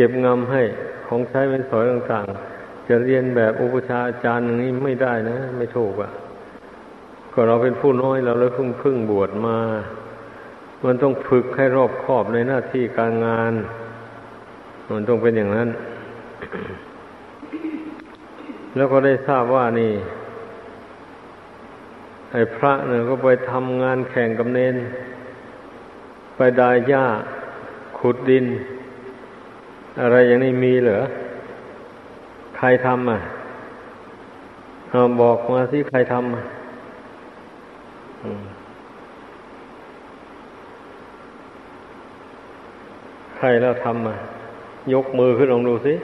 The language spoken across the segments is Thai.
เก็บงำให้ของใช้เป็นสอยต่างๆ จะเรียนแบบอุปชาอาจารย์อย่างนี้ไม่ได้นะ ไม่ถูกอะ่ะ ก็เราเป็นผู้น้อยเราเลยเพิ่งพึ่งบวชมา มันต้องฝึกให้รอบคอบในหน้าที่การงาน มันต้องเป็นอย่างนั้น แล้วก็ได้ทราบว่านี่ไอ้พระเนี่ยก็ไปทำงานแข่งกับเนน ไปดายหญ้าขุดดิน อะไรอย่างนี้มีเหรอ ใครทำอะเอาบอกมาสิใครทำอะใครแล้วทำอะยกมือขึ้นลองดูสิ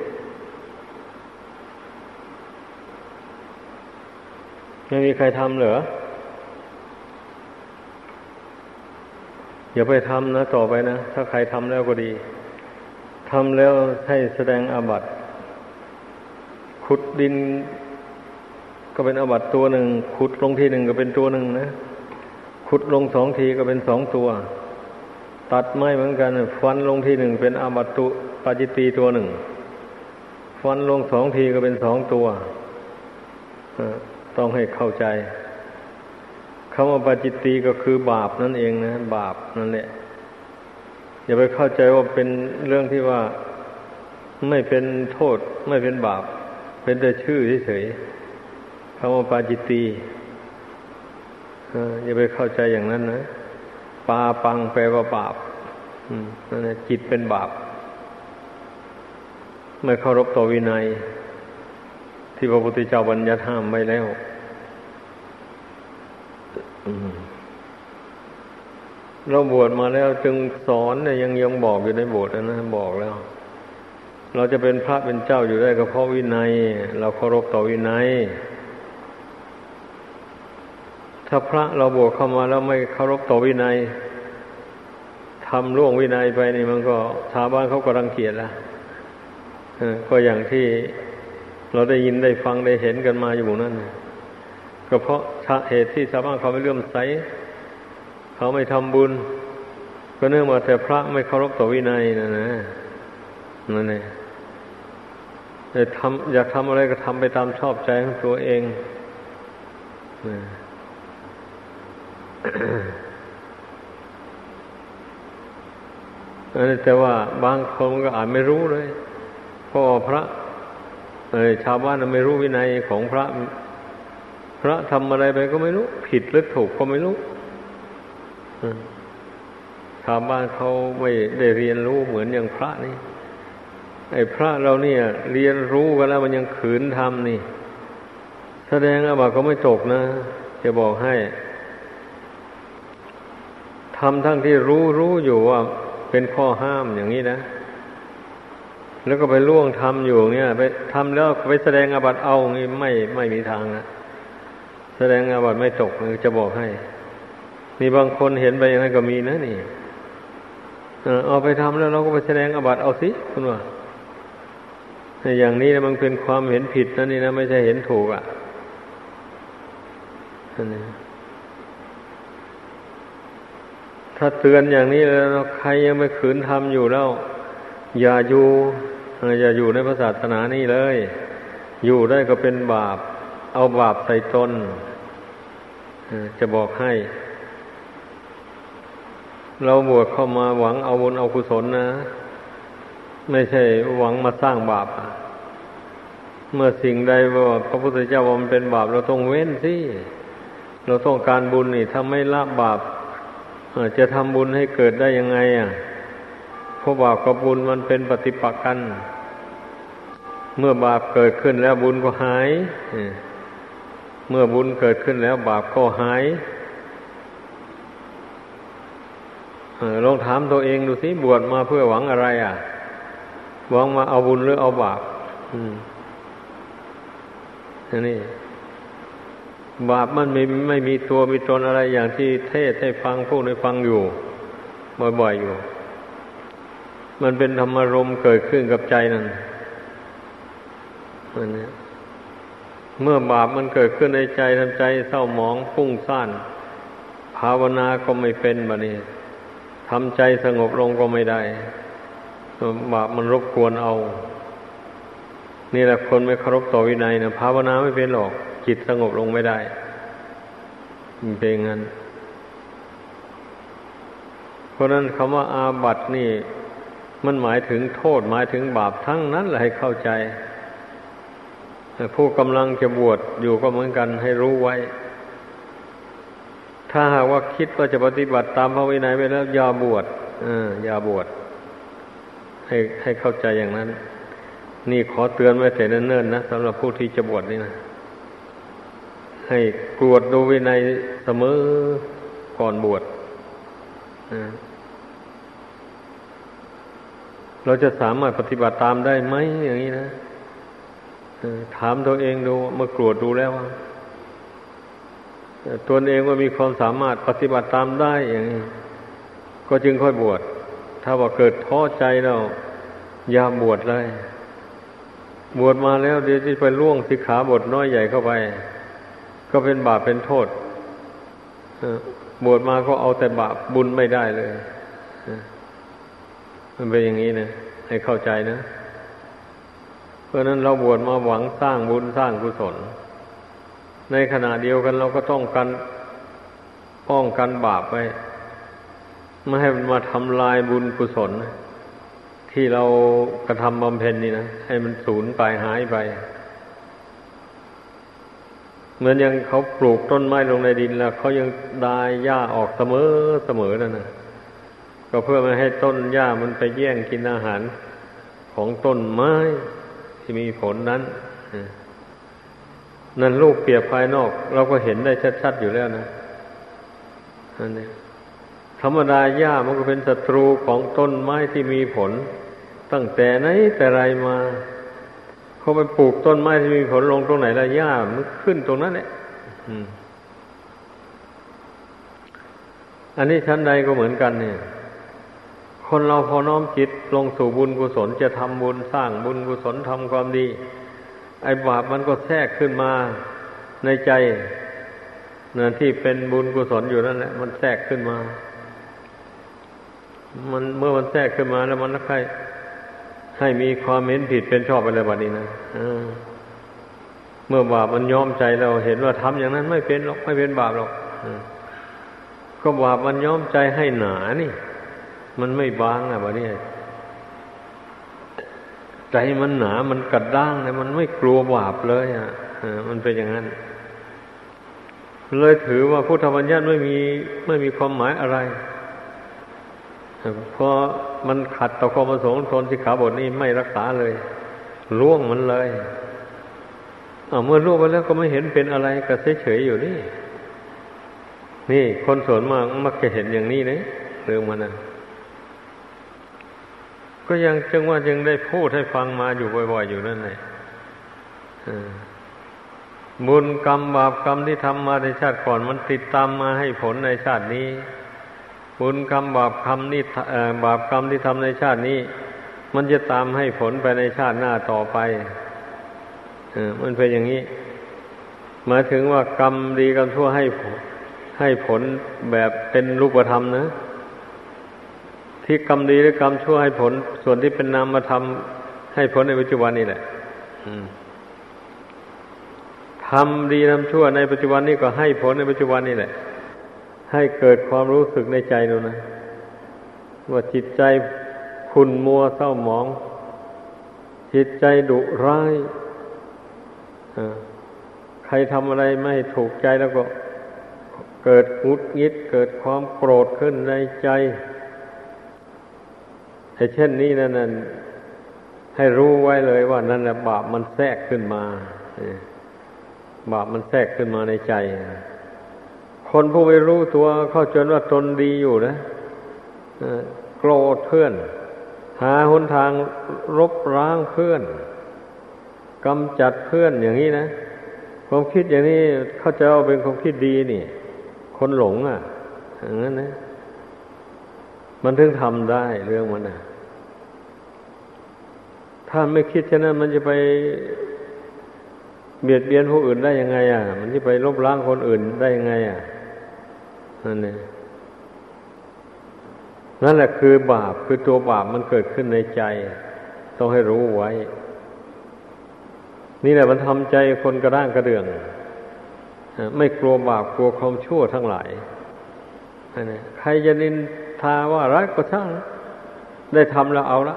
ไม่มีใครทำเหรออย่าไปทำนะ ต่อไปนะ ถ้าใครทำแล้วก็ดีำแล้วให้แสดงอาบัติขุดดิน ก็เป็นอาบัติตัวหนึ่งขุดลงทีหนึ่งก็เป็นตัวหนึ่งนะขุดลงสองทีก็เป็นสองตัว ตัดไม้เหมือนกัน ฟันลงทีหนึ่งเป็นอาบัตุปาจิตีตัวหนึ่ง ฟันลงสองทีก็เป็นสองตัวต้องให้เข้าใจคำว่าปาจิตตีก็คือบาปนั่นเองนะ บาปนั่นแหละ อย่าไปเข้าใจว่าเป็นเรื่องที่ว่าไม่เป็นโทษ ไม่เป็นบาป เป็นแต่ชื่อเฉยๆคำว่าปาจิตตีอย่าไปเข้าใจอย่างนั้นนะปาปังแปลว่าบาปนั่นแหละจิตเป็นบาป ไม่เคารพต่อวินัย ที่พระพุทธเจ้าบัญญัติห้ามไว้แล้ว เราบวชมาแล้วจึงสอนเนี่ยยังยังบอกอยู่ในบทนะบอกแล้ว เราจะเป็นพระเป็นเจ้าอยู่ได้ก็เพราะวินัย เราเคารพต่อวินัย ถ้าพระเราบวชเข้ามาแล้วไม่เคารพต่อวินัยทำล่วงวินัยไปนี่มันก็ชาวบ้านเขาก็รังเกียจละก็อย่างที่เราได้ยินได้ฟังได้เห็นกันมาอยู่นั่นก็เพราะเหตุที่ชาวบ้านเขาไม่เลื่อมใส เขาไม่ทำบุญ ก็เนื่องมาแต่พระไม่เคารพต่อวินัยนะนะนั่นเองทำอยากทำอะไรก็ทำไปตามชอบใจของตัวเองอันนี้แต่ว่าบางคนก็อาจไม่รู้เลยเพราะพระชาวบ้านไม่รู้วินัยของพระ พระทำอะไรไปก็ไม่รู้ ผิดหรือถูกก็ไม่รู้ ชาวบ้านเขาไม่ได้เรียนรู้เหมือนอย่างพระนี่ไอ้พระเราเนี่ย เรียนรู้กันแล้วมันยังขืนทำนี่ แสดงอาบัติก็ไม่ตกนะ จะบอกให้ทำทั้งที่รู้รู้อยู่ว่า เป็นข้อห้ามอย่างนี้นะแล้วก็ไปล่วงทำอยู่เนี่ยไปทำแล้วไปแสดงอาบัติเอางี้ไม่ไม่มีทางนะแสดงอาบัติไม่ตกจะบอกให้ มีบางคนเห็นไปอย่างนั้นก็มีนะนี่เอาไปทำแล้วเราก็ไปแสดงอาบัติเอาสิคุณว่าอย่างนี้นะมันเป็นความเห็นผิดนะนี่นะไม่ใช่เห็นถูกอะถ้าเตือนอย่างนี้แล้วใครยังไม่ขืนทำอยู่แล้ว อย่าอยู่อย่าอยู่ในพระศาสนานี่เลย อยู่ได้ก็เป็นบาป เอาบาปใส่ตนจะบอกให้ เราบวชเข้ามาหวังเอาบุญเอากุศลนะ ไม่ใช่หวังมาสร้างบาป เมื่อสิ่งใดว่าพระพุทธเจ้าว่ามันเป็นบาป เราต้องเว้นสิเราต้องการบุญนี่ถ้าไม่ละบาปจะทำบุญให้เกิดได้ยังไงอะเพราะบาปกับบุญมันเป็นปฏิปักษ์กัน เมื่อบาปเกิดขึ้นแล้วบุญก็หาย เมื่อบุญเกิดขึ้นแล้วบาปก็หาย ลองถามตัวเองดูสิบวชมาเพื่อหวังอะไร อะ หวังมาเอาบุญหรือเอาบาปอืมนี่บาปมันไม่ไม่มีตัวมีตนอะไรอย่างที่เทศให้ฟังพูดให้ฟังอยู่บ่อยๆอยู่ มันเป็นธรรมารมเกิดขึ้นกับใจนั่นอันนี้เมื่อบาปมันเกิดขึ้นในใจทำใจเศร้าหมองฟุ้งซ่าน ภาวนาก็ไม่เป็นบะนี้ ทำใจสงบลงก็ไม่ได้บาปมันรบกวนเอา นี่แหละคนไม่เคารพต่อวินัยนะภาวนาไม่เป็นหรอก จิตสงบลงไม่ได้เป็นงั้น เพราะนั้นคำว่าอาบัตินี่ มันหมายถึงโทษหมายถึงบาปทั้งนั้นแหละให้เข้าใจ ผู้กำลังจะบวชอยู่ก็เหมือนกันให้รู้ไว้ ถ้าหากว่าคิดว่าจะปฏิบัติตามพระวินัยไปแล้วอย่าบวชอย่าบวชให้ให้เข้าใจอย่างนั้น นี่ขอเตือนไว้แต่เนิ่นๆนะสำหรับผู้ที่จะบวชนี่นะให้กวดดูวินัยเสมอก่อนบวชเราจะสามารถปฏิบัติตามได้ไหมอย่างนี้นะถามตัวเองดูเมื่อกรวดดูแล้วว่า ตัวเองว่ามีความสามารถปฏิบัติตามได้อย่างนี้ก็จึงค่อยบวช ถ้าว่าเกิดท้อใจแล้วอย่าบวชเลย บวชมาแล้วเดี๋ยวจะไปล่วงสิกขาบทน้อยใหญ่เข้าไป ก็เป็นบาปเป็นโทษบวชมาก็เอาแต่บาปบุญไม่ได้เลยมันเป็นอย่างนี้นะให้เข้าใจนะ เพราะนั้นเราบวชมาหวังสร้างบุญสร้างกุศล ในขณะเดียวกันเราก็ต้องกันป้องกันบาปไว้ไม่ให้มันมาทำลายบุญกุศล ที่เรากระทำบำเพ็ญนี่นะให้มันสูญไปหายไป เหมือนอย่างเขาปลูกต้นไม้ลงในดินแล้วเขายังดายหญ้าออกเสมอเสมอนั่นนะก็เพื่อไม่ให้ต้นหญ้ามันไปแย่งกินอาหารของต้นไม้ที่มีผลนั้น นั่นลูกเปรียบภายนอก เราก็เห็นได้ชัดๆอยู่แล้วนะอันนี้ธรรมดาหญ้ามันก็เป็นศัตรูของต้นไม้ที่มีผล ตั้งแต่ไหนแต่ไรมาเขาไปปลูกต้นไม้ที่มีผลลงตรงไหนละหญ้ามันขึ้นตรงนั้นแหละอันนี้ชั้นใดก็เหมือนกันเนี่ย คนเราพอน้อมจิตลงสู่บุญกุศลจะทำบุญสร้างบุญกุศลทำความดี ไอ้บาปมันก็แทรกขึ้นมาในใจเนื่อที่เป็นบุญกุศลอยู่นั่นแหละมันแทรกขึ้นมา มันเมื่อมันแทรกขึ้นมาแล้วมันก็ให้ให้มีความเห็นผิดเป็นชอบไปเลยบัดนี้นะเมื่อบาปมันย้อมใจเราเห็นว่าทำอย่างนั้นไม่เป็นหรอกไม่เป็นบาปหรอกก็บาปมันย้อมใจให้หนานี่ มันไม่บางอะบัดนี้ ใจมันหนา มันกระด้างเลยมันไม่กลัวบาปเลย อะมันเป็นอย่างนั้น เลยถือว่าพุทธบัญญัติไม่มีไม่มีความหมายอะไรพอมันขัดต่อความประสงค์ทนสิขาบทนี้ไม่รักษาเลยล่วงมันเลยเอาเมื่อล่วงไปแล้วก็ไม่เห็นเป็นอะไรก็เฉยๆอยู่นี่ นี่คนส่วนมากมักจะเห็นอย่างนี้นะเรื่องมันนะ ก็ยังจึงว่ายังได้พูดให้ฟังมาอยู่บ่อยๆอยู่นั่นแหละบุญกรรมบาปกรรมที่ทำมาในชาติก่อน มันติดตามมาให้ผลในชาตินี้ บุญกรรมบาปกรรมนี่บาปกรรมที่ทำในชาตินี้ มันจะตามให้ผลไปในชาติหน้าต่อไปอมันเป็นอย่างนี้หมายถึงว่ากรรมดีกรรมชั่วให้ให้ผลแบบเป็นรูปธรรมนะ ที่กรรมดีหรือกรรมชั่วให้ผล ส่วนที่เป็นนามธรรมให้ผลในปัจจุบันนี่แหละทำดีทำชั่วในปัจจุบันนี้ก็ให้ผลในปัจจุบันนี่แหละ ให้เกิดความรู้สึกในใจดูนะว่าจิตใจขุ่นมัวเศร้าหมอง จิตใจดุร้ายใครทำอะไรไม่ถูกใจแล้วก็ เกิดงุดงิด เกิดความโกรธขึ้นในใจ ไอ้เช่นนี้นั่นให้รู้ไว้เลยว่านั่นแหละบาปมันแทรกขึ้นมาบาปมันแทรกขึ้นมาในใจ คนผู้ไม่รู้ตัวเข้าจนว่าตนดีอยู่นะโกรธเพื่อน หาหนทางรบร้างเพื่อนกำจัดเพื่อนอย่างนี้นะความคิดอย่างนี้เขาจะเอาเป็นความคิดดีนี่ คนหลงอะอย่างนั้นนะ มันถึงทำได้เรื่องมันนะถ้าไม่คิดเช่นนั้น มันจะไปเบียดเบียนผู้อื่นได้ยังไง อะ มันจะไปลบล้างคนอื่นได้ยังไง อะนั่นเองนั่นแหละคือบาปคือตัวบาปมันเกิดขึ้นในใจ ต้องให้รู้ไว้ นี่แหละมันทำใจคนกระด้างกระเดื่องไม่กลัวบาปกลัวความชั่วทั้งหลายใครจะนิน ทาว่ารักก็ช่าง ได้ทำแล้วเอาละ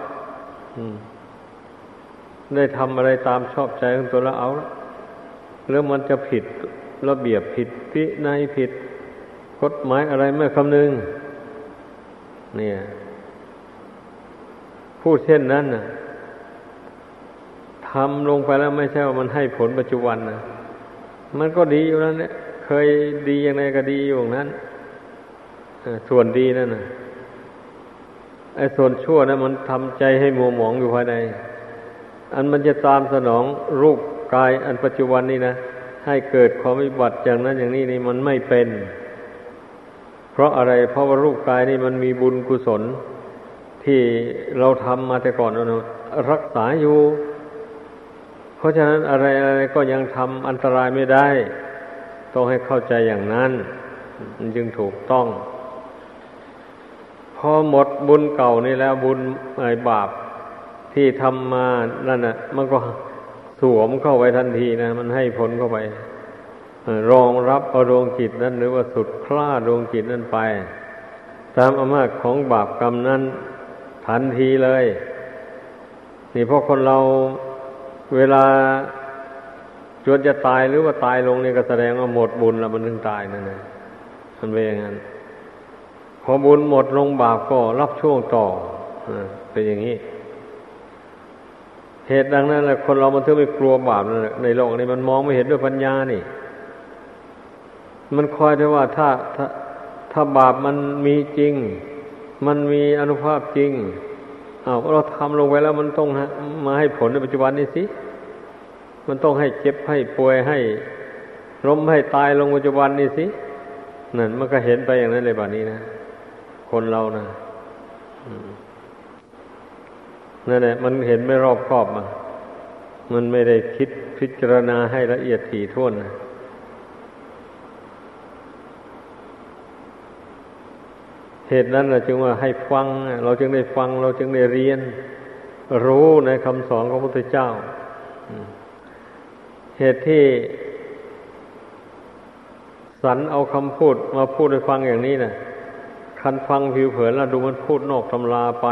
ได้ทำอะไรตามชอบใจของตัวแล้วเอาละแล้วมันจะผิดระเบียบผิดพินัยผิดกฎหมายอะไรไม่คำนึง เนี่ยพูดเช่นนั้นนะทำลงไปแล้วไม่ใช่ว่ามันให้ผลปัจจุบันนะมันก็ดีอยู่แล้วเนี่ย เคยดีอยังไงก็ดีอยู่นั้น ส่วนดีนั่นนะไอ้ส่วนชั่วนะมันทำใจให้มัวหมองอยู่ภายใน อันมันจะตามสนองรูปกายอันปัจจุบันนี้นะให้เกิดความวิบัติอย่างนั้นอย่างนี้นี่มันไม่เป็น เพราะอะไรเพราะว่ารูปกายนี่มันมีบุญกุศล ที่เราทำมาแต่ก่อนนะรักษาอยู่ เพราะฉะนั้นอะไรอะไรก็ยังทำอันตรายไม่ได้ ต้องให้เข้าใจอย่างนั้นมันจึงถูกต้อง พอหมดบุญเก่านี่แล้วบุญไอ้บาปที่ทำมานั่นน่ะ มันก็สวมเข้าไปทันทีนะ มันให้ผลเข้าไปรองรับเอาดวงจิตนั้นหรือว่าสุดคล้าดวงจิตนั้นไป ตามอำนาจของบาปกรรมนั้นทันทีเลย นี่พราะคนเราเวลาจวนจะตายหรือว่าตายลงนี่ก็แสดงว่าหมดบุญแล้วมันถึงตายนั่นเองมันเป็นอย่างนั้น พอบุญหมดลงบาปก็รับช่วงต่อเป็นอย่างนี้ เหตุดังนั้นแหละคนเรามันถึงไม่กลัวบาปในโลกนี้มันมองไม่เห็นด้วยปัญญานี่ มันคอยแต่ว่าถ้าถ้าถ้าบาปมันมีจริง มันมีอนุภาพจริงเอาวเราทำลงไปแล้วมันต้องมาให้ผลในปัจจุบันนี้สิมันต้องให้เจ็บให้ป่วยให้ล้มให้ตายลงปัจจุบันนี้สินั่นมันก็เห็นไปอย่างนั้นเลยแบบนี้นะ คนเรานะนั่นแหละมันเห็นไม่รอบครอบมามันไม่ได้คิดพิจารณาให้ละเอียดถี่ถ้วนนะเหตุนั้นเราจึงว่าให้ฟัง เราจึงได้ฟัง เราจึงได้เรียน รู้ในคำสอนของพระพุทธเจ้า เหตุที่สันเอาคำพูดมาพูดให้ฟังอย่างนี้นะ คันฟังผิวเผินแล้วดูมันพูดนอกตำราไป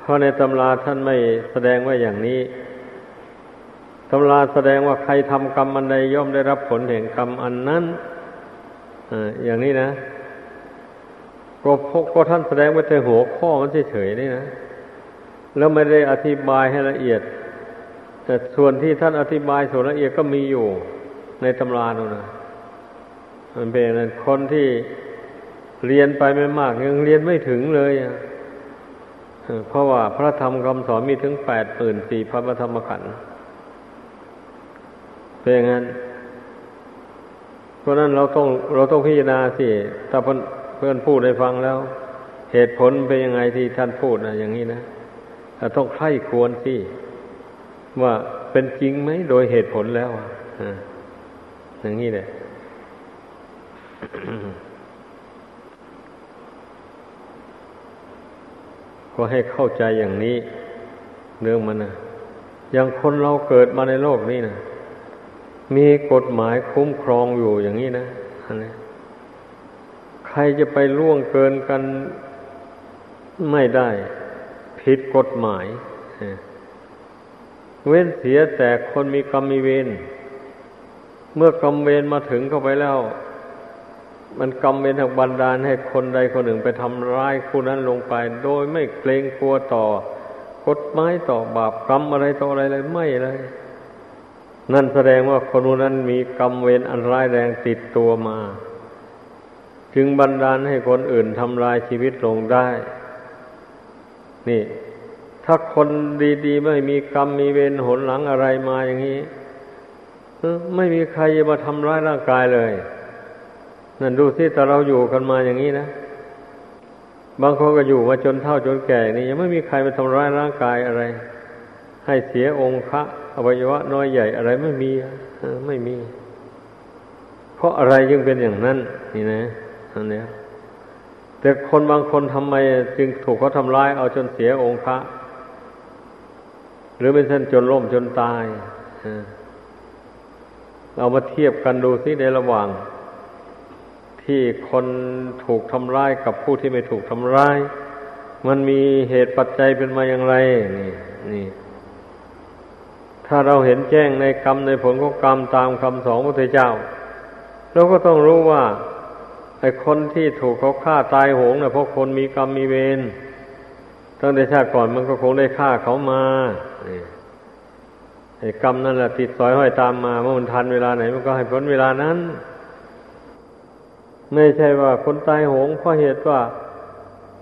เพราะในตำราท่านไม่แสดงไว่าอย่างนี้ตำราแสดงว่าใครทำกรรมอันใดย่อมได้รับผลแห่งกรรมอันนั้นอย่างนี้นะก็พก็ท่านแสดงไว้แต่หัวข้อมันเฉยๆนี่นะ แล้วไม่ได้อธิบายให้ละเอียด แต่ส่วนที่ท่านอธิบายส่วนละเอียดก็มีอยู่ในตำราโน่นนะมันเป็นคนที่ เรียนไปไม่มากยังเรียนไม่ถึงเลยอะเพราะว่าพระธรรมคำสอนมีถึงแปดหมื่นสี่พระธรรมขันธ์เป็นอย่างนั้นเพราะนั้นเราต้องเราต้องพิจารณาสิถ้าเพื่อนพูดให้ฟังแล้ว เหตุผลเป็นยังไงที่ท่านพูดนะอย่างนี้นะแต่ต้องใคร่ควรสิว่าเป็นจริงไหมโดยเหตุผลแล้วอะอย่างนี้แหละ ก็ให้เข้าใจอย่างนี้เรื่องมันนะอย่างคนเราเกิดมาในโลกนี้นะมีกฎหมายคุ้มครองอยู่อย่างนี้นะอันนี้ใครจะไปล่วงเกินกันไม่ได้ ผิดกฎหมาย เว้นเสียแต่คนมีกรรมมีเวรเมื่อกรรมเวรมาถึงเข้าไปแล้ว มันกำเป็นทางบันดาลให้คนใดคนหนึ่งไปทำร้ายผู้นั้นลงไป โดยไม่เกรงกลัวต่อกฎหมายต่อบาปกรรมอะไรต่ออะไรเลยไม่เลย นั่นแสดงว่าคนนั้นมีกรรมเวรอันร้ายแรงติดตัวมา จึงบันดาลให้คนอื่นทำลายชีวิตลงได้ นี่ ถ้าคนดีๆ ไม่มีกรรมมีเวรหนหลังอะไรมาอย่างนี้ไม่มีใครจะมาทำร้ายร่างกายเลย นั่นดูสิแต่เราอยู่กันมาอย่างนี้นะ บางคนก็อยู่มาจนเท่าจนแก่นี่ยังไม่มีใครไปทำร้ายร่างกายอะไร ให้เสียองค์พระอวัยวะน้อยใหญ่อะไรไม่มีไม่มี เพราะอะไรยังเป็นอย่างนั้น นี่นะอันนี้แต่คนบางคนทำไมจึงถูกเขาทำร้ายเอาจนเสียองค์พระ หรือเป็นเช่นจนล่มจนตายเรามาเทียบกันดูสิในระหว่าง ที่คนถูกทำร้ายกับผู้ที่ไม่ถูกทำร้าย มันมีเหตุปัจจัยเป็นมาอย่างไร นี่ นี่ ถ้าเราเห็นแจ้งในกรรมในผลของกรรมตามคำสอนพระพุทธเจ้าเราก็ต้องรู้ว่าไอ้คนที่ถูกเขาฆ่าตายโหงเนี่ยเพราะคนมีกรรมมีเวรตั้งแต่ชาติก่อนมันก็คงได้ฆ่าเขามาไอ้กรรมนั่นแหละติดสอยห้อยตามมาเมื่อมันทันเวลาไหนมันก็ให้ผลเวลานั้น ไม่ใช่ว่าคนตายโหงเพราะเหตุว่า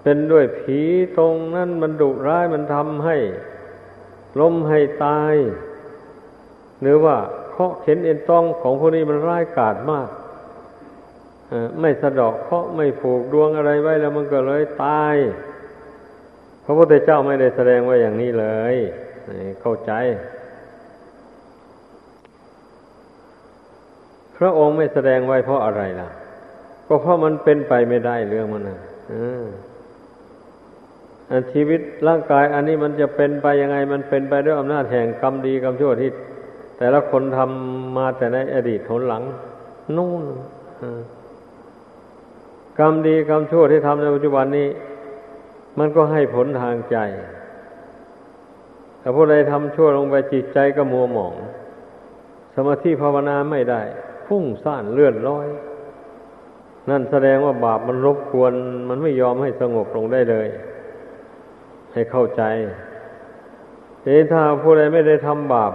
เป็นด้วยผีตรงนั้นมันดุร้ายมันทำให้ล้มให้ตาย หรือว่าเคาะเข็นเอ็นต้องของพวกนี้มันร้ายกาจมากไม่สะดอกเคาะไม่ผูกดวงอะไรไว้แล้วมันก็เลยตาย พระพุทธเจ้าไม่ได้แสดงไว้อย่างนี้เลยเข้าใจ พระองค์ไม่แสดงไว้เพราะอะไรล่ะ ก็เพราะมันเป็นไปไม่ได้เรื่องมันนะอันชีวิตร่างกาย อันนี้มันจะเป็นไปยังไง มันเป็นไปด้วยอำนาจแห่งกรรมดีกรรมชั่วที่ แต่ละคนทำมาแต่ในอดีตหนหลัง นู่นกรรมดีกรรมชั่วที่ทำในปัจจุบันนี้ มันก็ให้ผลทางใจแต่ผู้ใดทำชั่วลงไปจิตใจก็มัวหมอง สมาธิภาวนาไม่ได้ พุ่งซ่านเลื่อนลอย นั่นแสดงว่าบาปมันรบกวน มันไม่ยอมให้สงบลงได้เลย ให้เข้าใจทีถ้าผู้ใดไม่ได้ทำบาป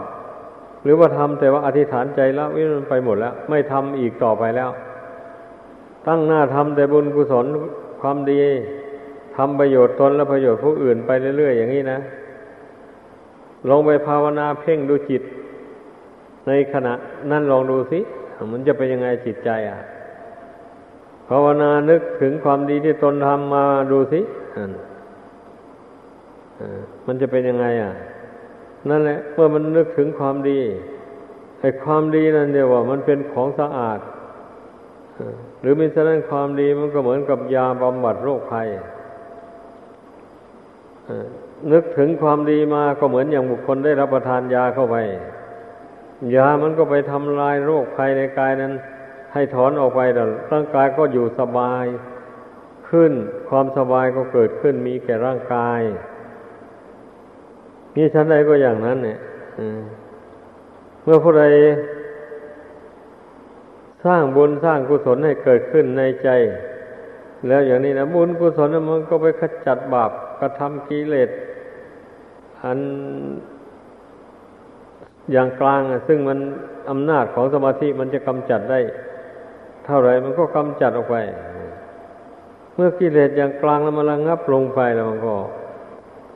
หรือว่าทำแต่ว่าอธิษฐานใจละวิมันไปหมดแล้ว ไม่ทำอีกต่อไปแล้ว ตั้งหน้าทำแต่บุญกุศลความดีทำประโยชน์ตนและประโยชน์ผู้อื่นไปเรื่อยๆอย่างนี้นะ ลองไปภาวนาเพ่งดูจิต ในขณะนั่นลองดูสิ มันจะเป็นยังไงจิตใจอะ ภาวนานึกถึงความดีที่ตนทำมาดูสิมันจะเป็นยังไง อะ นั่นแหละ เมื่อมันนึกถึงความดีไอ้ความดีนั่นเดียวว่า มันเป็นของสะอาดหรือมิฉะนั้นความดีมันก็เหมือนกับยาบำบัดโรคภัยนึกถึงความดีมาก็เหมือนอย่างบุคคลได้รับประทานยาเข้าไป ยามันก็ไปทำลายโรคภัยในกายนั้น ให้ถอนออกไปแล้วร่างกายก็อยู่สบายขึ้น ความสบายก็เกิดขึ้นมีแก่ร่างกายนี่ชั้นใดก็อย่างนั้น เนี่ยเมื่อผู้ใดสร้างบุญสร้างกุศลให้เกิดขึ้นในใจ แล้วอย่างนี้นะบุญกุศลมันก็ไปขจัดบาปกระทำกิเลสอันอย่างกลางซึ่งมันอำนาจของสมาธิมันจะกำจัดได้ เท่าไรมันก็กำจัดออกไป เมื่อกิเลสอย่างกลางแล้วมันระงับลงไปแล้วมันก็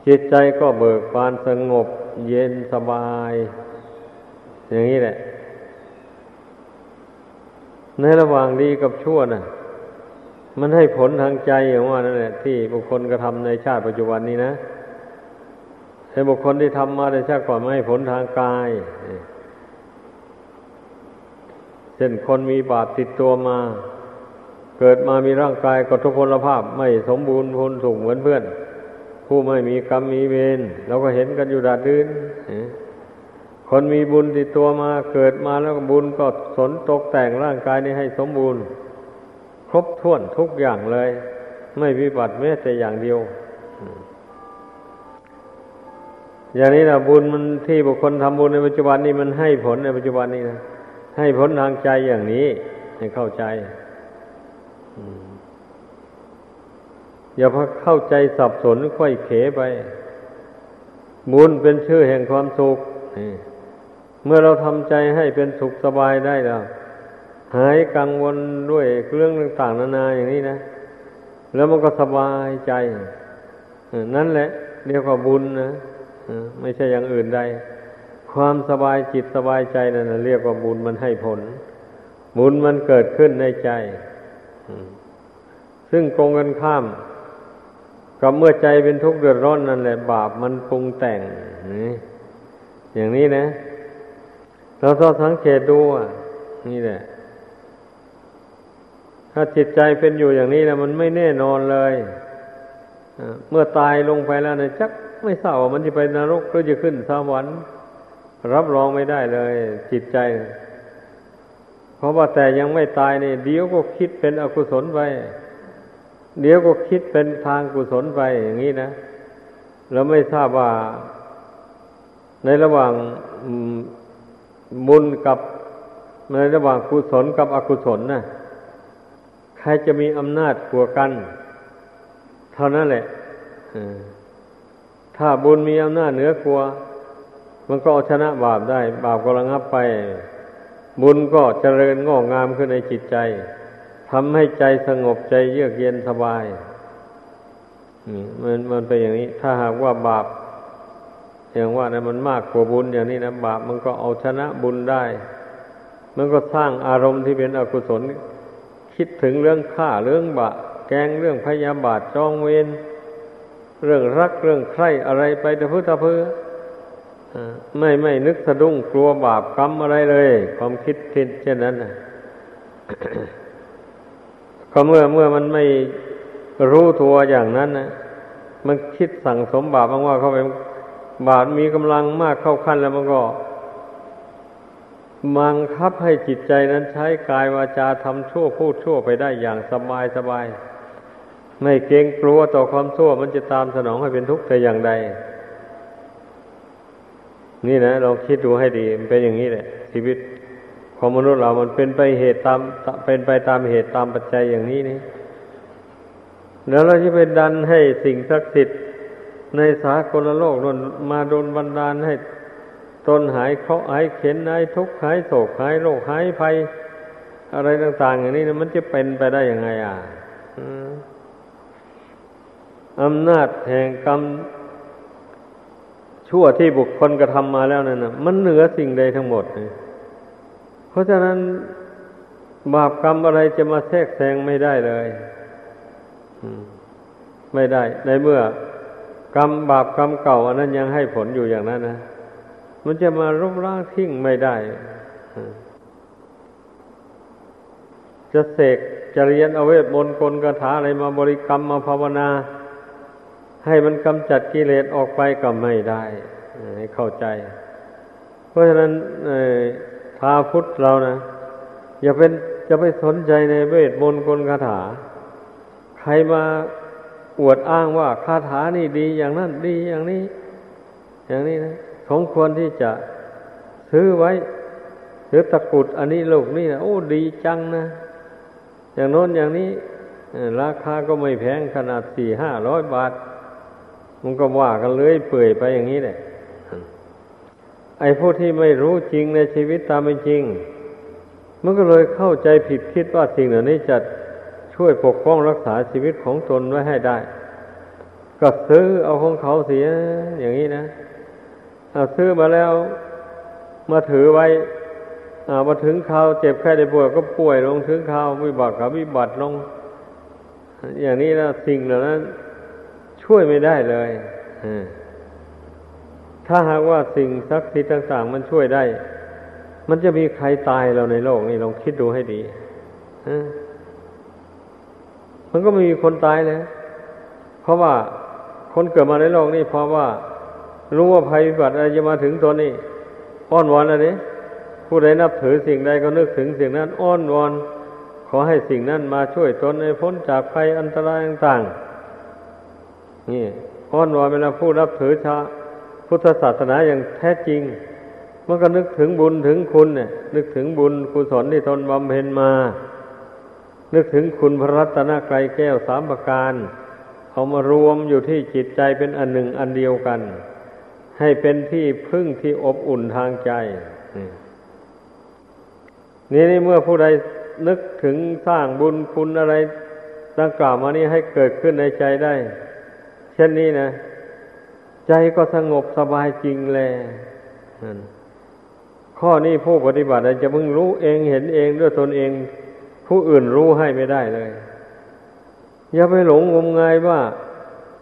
จิตใจก็เบิกบานสงบ เย็นสบาย อย่างนี้แหละ ในระหว่างดีกับชั่วนะ่ะ มันให้ผลทางใจอย่างว่านั่นแหละที่บุคคลกระทำในชาติปัจจุบันนี้นะแต่บุคคลที่ทำมาในชาติก่อนไม่ให้ผลทางกาย เช่นคนมีบาปติดตัวมา เกิดมามีร่างกายก็ทุพลภาพไม่สมบูรณ์พลสูงเหมือนเพื่อน ผู้ไม่มีกรรมมีเวรเราก็เห็นกันอยู่ดาดดืนคนมีบุญติดตัวมาเกิดมาแล้วบุญก็สนตกแต่งร่างกายนี้ให้สมบูรณ์ ครบถ้วนทุกอย่างเลย ไม่วิบัติแม้แต่อย่างเดียว อย่างนี้นะบุญมันที่บุคคลทำบุญในปัจจุบันนี้มันให้ผลในปัจจุบันนี้นะ ให้ผลทางใจอย่างนี้ ให้เข้าใจอย่าพอเข้าใจสับสนค่อยเขไป บุญเป็นชื่อแห่งความสุขเมื่อเราทำใจให้เป็นสุขสบายได้แล้ว หายกังวลด้วยเรื่องต่างๆนานาอย่างนี้นะ แล้วมันก็สบายใจ นั่นแหละเรียกว่าบุญนะไม่ใช่อย่างอื่นใด ความสบายจิตสบายใจนั่นเรียกว่าบุญมันให้ผล บุญมันเกิดขึ้นในใจ ซึ่งตรงกันข้าม กับเมื่อใจเป็นทุกข์เดือดร้อนนั่นแหละ บาปมันปรุงแต่ง อย่างนี้นะ เราต้องสังเกตดูอะ นี่แหละ ถ้าจิตใจเป็นอยู่อย่างนี้นะมันไม่แน่นอนเลยเมื่อตายลงไปแล้วนะจักไม่ทราบว่ามันจะไปนรกหรือจะขึ้นสวรรค์ รับรองไม่ได้เลย จิตใจ เพราะว่าแต่ยังไม่ตายนี่เดี๋ยวก็คิดเป็นอกุศลไปเดี๋ยวก็คิดเป็นทางกุศลไปอย่างนี้นะเราไม่ทราบว่า ในระหว่างบุญกับในระหว่างกุศลกับอกุศลนะ่ะใครจะมีอำนาจกว่ากัน เท่านั้นแหละถ้าบุญมีอำนาจเหนือกว่า มันก็เอาชนะบาปได้ บาปก็ระงับไป บุญก็เจริญงอกงามขึ้นในจิตใจทำให้ใจสงบใจเยือกเย็นสบายมันมันเป็นอย่างนี้ ถ้าหากว่าบาป อย่างว่านะมันมากกว่าบุญอย่างนี้นะบาปมันก็เอาชนะบุญได้ มันก็สร้างอารมณ์ที่เป็นอกุศล คิดถึงเรื่องฆ่าเรื่องบะแกงเรื่องพยาบาทจองเวรเรื่องรักเรื่องใคร่อะไรไปแต่พื้ตะเพื่อ ไม่ไม่นึกสะดุ้งกลัวบาปกรรมอะไรเลย ความคิดเช่นนั้นนะก็เมื่อเมื่อมันไม่รู้ตัวอย่างนั้นนะมันคิดสั่งสมบาปมากว่าเข้าไปบาปมีกำลังมากเข้าขั้นแล้วมันก็มังคับให้จิตใจนั้นใช้กายวาจาทำชั่วพูดชั่วไปได้อย่างสบายสบาย ไม่เกรงกลัวต่อความชั่วมันจะตามสนองให้เป็นทุกข์แต่อย่างใด นี่นะเราคิดดูให้ดีมันเป็นอย่างนี้แหละ ชีวิตของมนุษย์เรามันเป็นไปเหตุตาม เป็นไปตามเหตุตามปัจจัยอย่างนี้นี่แล้วเราจะไปดันให้สิ่งศักดิ์สิทธิ์ในสากลโลกนนมาโดนบันดาลให้ตนหายเคราะห์หายเข็นหายทุกข์หายโศกหายโรคหายภัย อะไรต่าง ๆ อย่างนี้นะมันจะเป็นไปได้ยังไง อะอำนาจแห่งกรรม ชั่วที่บุคคลกระทำมาแล้วนั่นนะมันเหนือสิ่งใดทั้งหมดเลยเพราะฉะนั้นบาปกรรมอะไรจะมาแทรกแซงไม่ได้เลยไม่ได้ ในเมื่อกรรมบาปกรรมเก่า อันนั้นยังให้ผลอยู่อย่างนั้นนะมันจะมารบล้างทิ้งไม่ได้ จะเสกจะเรียนเอาเวทมนต์กลคาถาอะไรมาบริกรรมมาภาวนา ให้มันกำจัดกิเลสออกไปก็ไม่ได้ให้เข้าใจ เพราะฉะนั้นพาพุทธเรานะอย่าเป็นจะไปสนใจในเวทมนต์กลคาถา ใครมาอวดอ้างว่าคาถานี่ดีอย่างนั้นดีอย่างนี้ อย่างนี้นะสมควรที่จะซื้อไว้หรือตะกุดอันนี้ลูกนี่นะโอ้ดีจังนะ อย่างโน้นอย่างนี้ ราคาก็ไม่แพงขนาดสี่ห้าร้อยบาท มันก็ว่ากันเลยเปื่อยไปอย่างนี้แหละไอ้ผู้ที่ไม่รู้จริงในชีวิตตามเป็นจริง มันก็เลยเข้าใจผิดคิดว่าสิ่งเหล่านี้จะช่วยปกป้องรักษาชีวิตของตนไว้ให้ได้ ก็ซื้อเอาของเขาเสียอย่างนี้นะเอาซื้อมาแล้วมาถือไว้อามาถึงข่าวเจ็บแค่ได้ป่วยก็ป่วยลงถึงข่าววิบัติกับวิบัติลง อย่างนี้นะสิ่งเหล่านั้น ช่วยไม่ได้เลยถ้าหากว่าสิ่งศักดิ์สิทธิ์ต่าง ๆ มันช่วยได้ มันจะมีใครตายเราในโลกนี้ลองคิดดูให้ดีมันก็ไม่มีคนตายเลย เพราะว่าคนเกิดมาในโลกนี้เพราะว่า รู้ว่าภัยพิบัติอะไรจะมาถึงตัวนี้อ้อนวอนอะไรผู้ใดนับถือสิ่งใดก็นึกถึงสิ่งนั้นอ้อนวอน ขอให้สิ่งนั้นมาช่วยตนในพ้นจากภัยอันตรายต่างๆ นี่อ้อนวอนเวลาผู้นับถือชาพุทธศาสนาอย่างแท้จริง มันก็นึกถึงบุญถึงคุณเนี่ยนึกถึงบุญกุศลที่ตนบำเพ็ญมา นึกถึงคุณพระรัตนกรัยแก้วสามประการ เอามารวมอยู่ที่จิตใจเป็นอันหนึ่งอันเดียวกัน ให้เป็นที่พึ่งที่อบอุ่นทางใจนี่นี่เมื่อผู้ใดนึกถึงสร้างบุญคุณอะไรดังกล่าวมานี้ให้เกิดขึ้นในใจได้ ช่นนี้นะ ใจก็สงบสบายจริงแลข้อนี้ผู้ปฏิบัติจะมึงรู้เองเห็นเองด้วยตนเอง ผู้อื่นรู้ให้ไม่ได้เลย อย่าไปหลงงมงายว่า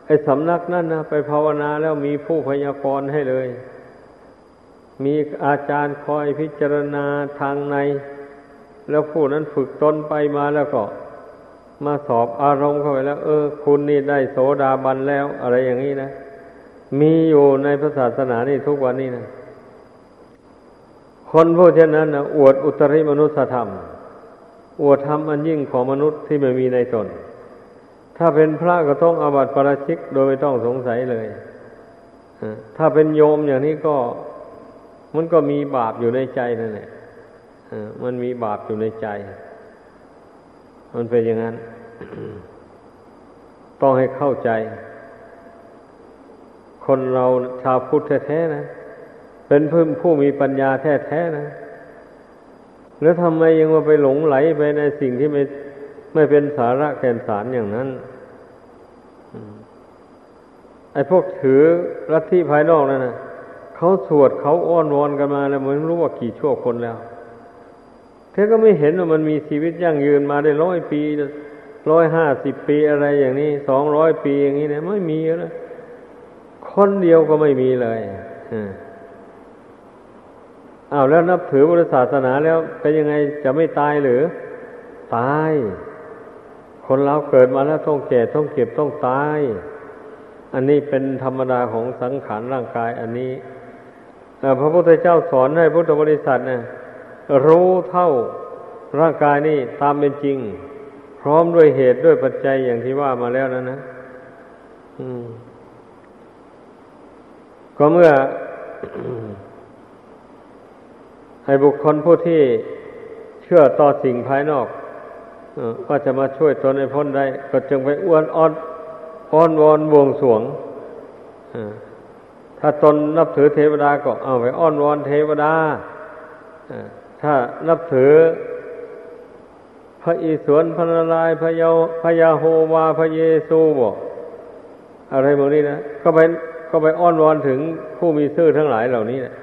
ไอ้สำนักนั่นนะไปภาวนาแล้วมีผู้พยากรณ์ให้เลย มีอาจารย์คอยพิจารณาทางใน แล้วผู้นั้นฝึกตนไปมาแล้วก็ มาสอบอารมณ์เข้าไปแล้ว เออ คุณนี่ได้โสดาบันแล้ว อะไรอย่างนี้นะ มีอยู่ในพระศาสนานี่ทุกวันนี้นะ คนพวกเช่นนั้นนะอวดอุตริมนุสธรรม อวดธรรมอันยิ่งของมนุษย์ที่ไม่มีในตน ถ้าเป็นพระก็ต้องอาบัติปราชิกโดยไม่ต้องสงสัยเลยถ้าเป็นโยมอย่างนี้ก็ มันก็มีบาปอยู่ในใจนั่นแหละมันมีบาปอยู่ในใจ มันเป็นอย่างนั้น ต้องให้เข้าใจ คนเราชาวพุทธแท้ๆนะ เป็นผู้ผู้มีปัญญาแท้ๆนะ แล้วทำไมยังมาไปหลงไหลไปในสิ่งที่ไม่ไม่เป็นสาระแก่นสารอย่างนั้นไอ้พวกถือรัฐี่ภายนอกนั่นนะเขาสวดเขาอ้อนวอนกันมาแล้วมันรู้ว่ากี่ชั่วคนแล้ว ธอก็ไม่เห็นว่ามันมีชีวิตยั่งยืนมาได้ร้อยปีร้อยห้าสิบปีอะไรอย่างนี้สองร้อยปีอย่างนี้เนี่ยไม่มีแล้วคนเดียวก็ไม่มีเลยอ้าวแล้วนับถือพุทธศาสนาแล้วเป็นยังไงจะไม่ตายหรือ ตาย คนเราเกิดมาแล้วต้องแก่ต้องเก็บต้องตาย อันนี้เป็นธรรมดาของสังขารร่างกาย อันนี้พระพุทธเจ้าสอนให้พุทธบริษัทเนี่ย รู้เท่าร่างกายนี่ตามเป็นจริง พร้อมด้วยเหตุด้วยปัจจัยอย่างที่ว่ามาแล้วนะนะก็เมื่อ ให้บุคคลผู้ที่เชื่อต่อสิ่งภายนอกว่าจะมาช่วยตนให้พ้นได้ ก็จึงไปอ้วนอ้อนอ้อนวอนบวงสวงถ้าตนนับถือเทวดาก็เอาไปอ้อนวอนเทวดา ถ้านับถือ พระอิศวรพระนารายพระยาพระยาโฮวาพระเยซูบอกอะไรพวกนี้นะก็ไปก็ไปอ้อนวอนถึงผู้มีซื่อทั้งหลายเหล่านี้นะ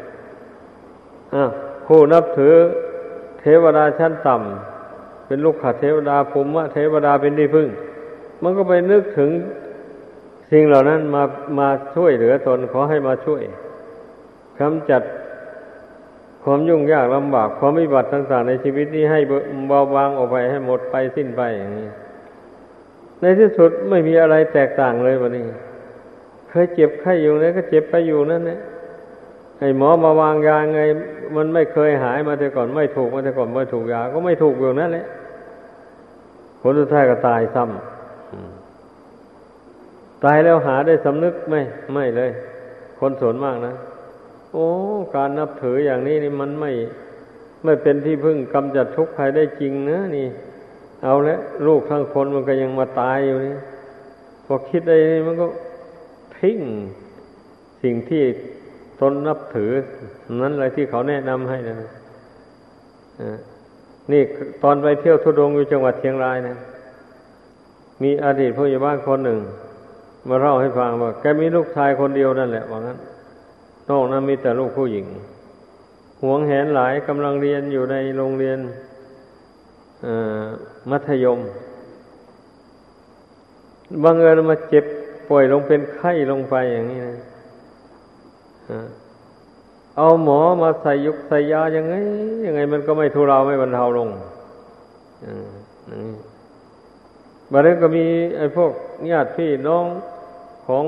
ผู้นับถือเทวดาชั้นต่ำเป็นลูกขัดเทวดาภูมิเทวดาเป็นที่พึ่ง มันก็ไปนึกถึงสิ่งเหล่านั้นมามาช่วยเหลือตนขอให้มาช่วยกำจัด ความยุ่งยากลำบาก ความวิบัติต่างๆในชีวิตนี้ให้เบาบางออกไปให้หมดไปสิ้นไปอย่างนี้ในที่สุดไม่มีอะไรแตกต่างเลยวันนี้ เคยเจ็บไข้อยู่นั่นก็เจ็บไปอยู่นั่นแหละไอ้หมอมาวางยาไง มันไม่เคยหายมาแต่ก่อน ไม่ถูกมาแต่ก่อนไม่ถูกยา ก็ไม่ถูกอยู่นั่นแหละผลสุดท้ายก็ตายซ้ำตายแล้วหาได้สำนึกไหมไม่เลย คนส่วนมากนะ โอ้ การนับถืออย่างนี้นี่มันไม่ไม่เป็นที่พึ่งกำจัดทุกข์ภัยได้จริงนะนี่ เอาละลูกทั้งคนมันก็ยังมาตายอยู่นี่พอคิดได้นี่มันก็ทิ้งสิ่งที่ตนนับถือ นั้นอะไรที่เขาแนะนำให้นะนี่ตอนไปเที่ยวทุดงอยู่จังหวัดเชียงรายนะมีอดีตผู้ใหญ่บ้านคนหนึ่ง มาเล่าให้ฟังว่าแกมีลูกชายคนเดียวนั่นแหละว่างั้น นอกนั้นมีแต่ลูกผู้หญิงหวงแหนหลายกำลังเรียนอยู่ในโรงเรียนมัธยมบางเอิญมาเจ็บป่วยลงเป็นไข้ลงไปอย่างนี้นะเอาหมอมาใส่ยุกใส่ยายังไง ยังไง มันก็ไม่ทุเราไม่บรรเทาลงบัดนี้ก็มีไอ้พวกญาติพี่น้องของ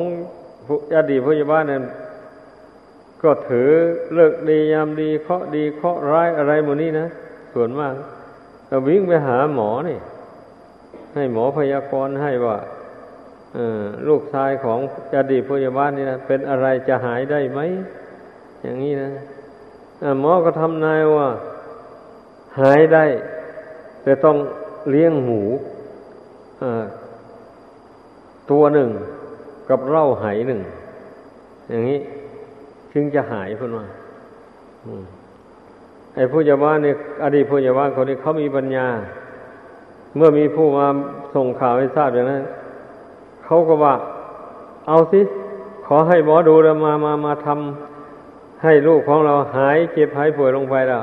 ญาติผู้ใหญ่บ้านเนั่น ก็ถือเลิกดียามดีเคาะดีเคาะร้ายอะไรหมดนี้นะส่วนมากเราวิ่งไปหาหมอนี่ ให้หมอพยากรณ์ให้ว่าลูกชายของอดีตพยาบาลนี่นะเป็นอะไรจะหายได้ไหม อย่างนี้นะหมอก็ทำนายว่า หายได้ แต่ต้องเลี้ยงหมูตัวหนึ่ง กับเล่าไหหนึ่ง อย่างนี้ จึงจะหายพุ่นว่าไอ้ผู้ยาบ้านเนี่ยอดีตผู้ยาบ้านคนนี้เขามีปัญญา เมื่อมีผู้มาส่งข่าวให้ทราบอย่างนั้นเขาก็ว่า เอาสิ ขอให้หมอดูแล้วมามามาทำให้ลูกของเราหายเจ็บหายป่วยลงไปแล้ว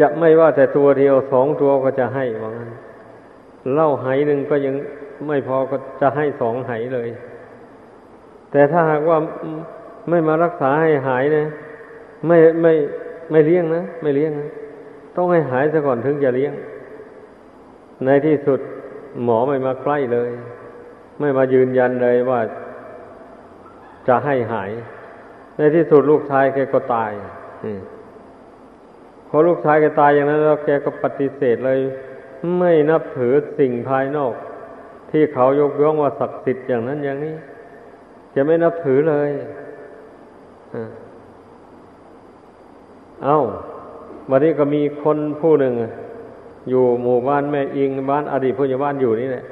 จะไม่ว่าแต่ตัวเดียวสองตัวก็จะให้ว่างั้นเล่าหายหนึ่งก็ยังไม่พอก็จะให้สองหายเลย แต่ถ้าหากว่า ไม่มารักษาให้หายนะไม่ไม่ไม่เลี้ยงนะไม่เลี้ยงนะต้องให้หายซะก่อนถึงจะเลี้ยง ในที่สุดหมอไม่มาใกล้เลย ไม่มายืนยันเลยว่าจะให้หาย ในที่สุดลูกชายแกก็ตายพอลูกชายแกตายอย่างนั้น แล้วแกก็ปฏิเสธเลย ไม่นับถือสิ่งภายนอก ที่เขายกย่องว่าศักดิ์สิทธิ์อย่างนั้นอย่างนี้ จะไม่นับถือเลย เอา้าวันนี้ก็มีคนผู้หนึ่ง อยู่หมู่บ้านแม่อิงบ้านอดีตผู้ใหญ่บ้านอยู่นี่แหละ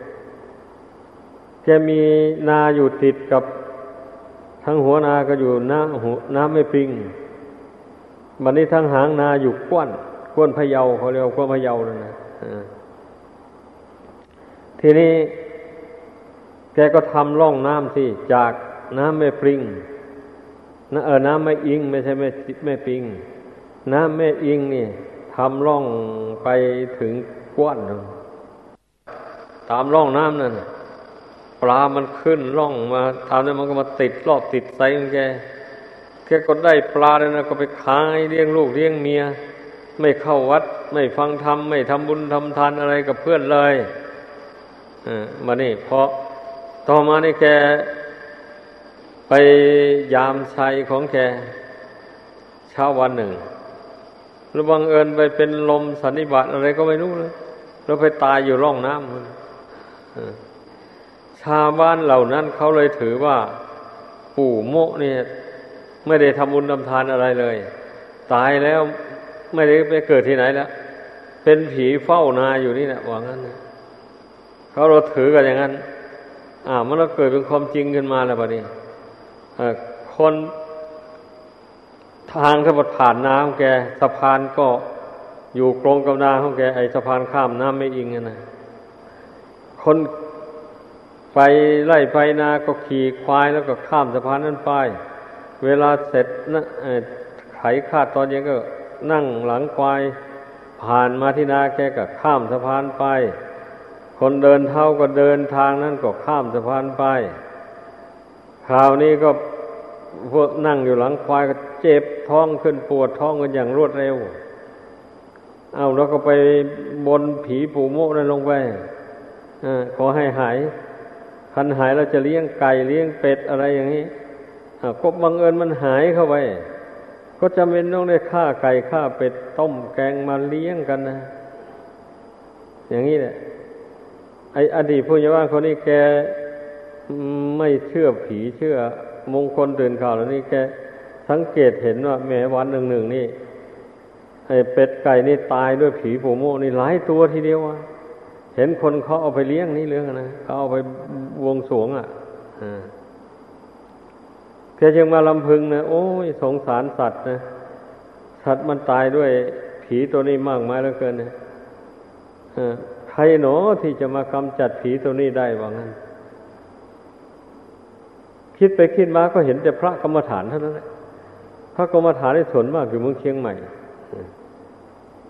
แกมีนาอยู่ติดกับ ทั้งหัวนาก็อยู่น้ำหัวน้ำไม่ปิงวันนี้ทั้งหางนาอยู่ก้วนก้วนพะเยาเขาเรียกว่าก้วนพะเยาเลยนะทีนี้ แกก็ทำร่องน้ำสิจากน้ำไม่ปริง นะเออน้ำไม่อิง ไม่ใช่ไม่ไม่ปิง น้ำแม่อิงนี่ทำร่องไปถึงก้วนตามร่องน้ำนั่นปลามันขึ้นร่องมาตามนั้นมันก็มาติดรอบติดไซของแกแกก็ได้ปลาแล้วนะก็ไปขายเลี้ยงลูกเลี้ยงเมีย ไม่เข้าวัด ไม่ฟังธรรมไม่ทำบุญทำทานอะไรกับเพื่อนเลยอ่ามานี่เพราะต่อมานี่แก ไปยามชัยของแกเช้าวันหนึ่งหรือบังเอิญไปเป็นลมสันนิบาตอะไรก็ไม่รู้เลยแล้วไปตายอยู่ร่องน้ำชาวบ้านเหล่านั้นเขาเลยถือว่าปู่โมเนี่ยไม่ได้ทำบุญทำทานอะไรเลย ตายแล้วไม่ได้ไปเกิดที่ไหนแล้วเป็นผีเฝ้านาอยู่นี่แหละว่างั้นเขาเราถือกันอย่างนั้น อ่ามันก็เกิดเป็นความจริงขึ้นมาแล้วปะนี่ คนทางถ้าบดผ่านน้ำแกสะพานก็อยู่กรงกำนาของแกไอสะพานข้ามน้ำไม่อิงนะคนไปไล่ไปนาก็ขี่ควายแล้วก็ข้ามสะพานนั้นไป เวลาเสร็จนะไขคาดตอนเย็นก็นั่งหลังควาย ผ่านมาที่นาแกก็ข้ามสะพานไป คนเดินเท้าก็เดินทางนั้นก็ข้ามสะพานไปคราวนี้ก็ นั่งอยู่หลังควายก็เจ็บท้องขึ้นปวดท้องกันอย่างรวดเร็ว เอาแล้วก็ไปบนผีปูโมกนั่นลงไปอขอให้หาย คันหายเราจะเลี้ยงไก่เลี้ยงเป็ดอะไรอย่างนี้ก็บังเอิญมันหายเข้าไป ก็จำเป็นต้องได้ฆ่าไก่ฆ่าเป็ดต้มแกงมาเลี้ยงกันนะ อย่างนี้แหละ ไอ้อดีตผู้ใหญ่บ้านคนนี้แกไม่เชื่อผีเชื่อ มงคลตื่นข่าวแล้วนี่แกสังเกตเห็นว่าแม้วันหนึ่งหนึ่งนี่ไอ้เป็ดไก่นี่ตายด้วยผีปูโมนี่หลายตัวทีเดียวอะเห็นคนเขาเอาไปเลี้ยงนี่เรื่องนะเขาเอาไปวงสวงอะแกจึงมาลำพึงนะโอ้ยสงสารสัตว์นะสัตว์มันตายด้วยผีตัวนี้มากมายเหลือเกินนะใครหนอที่จะมากำจัดผีตัวนี้ได้ว่างั้น คิดไปคิดมาก็เห็นแต่พระกรรมฐานเท่านั้นแหละพระกรรมฐานในส่วนมากอยู่เมืองเชียงใหม่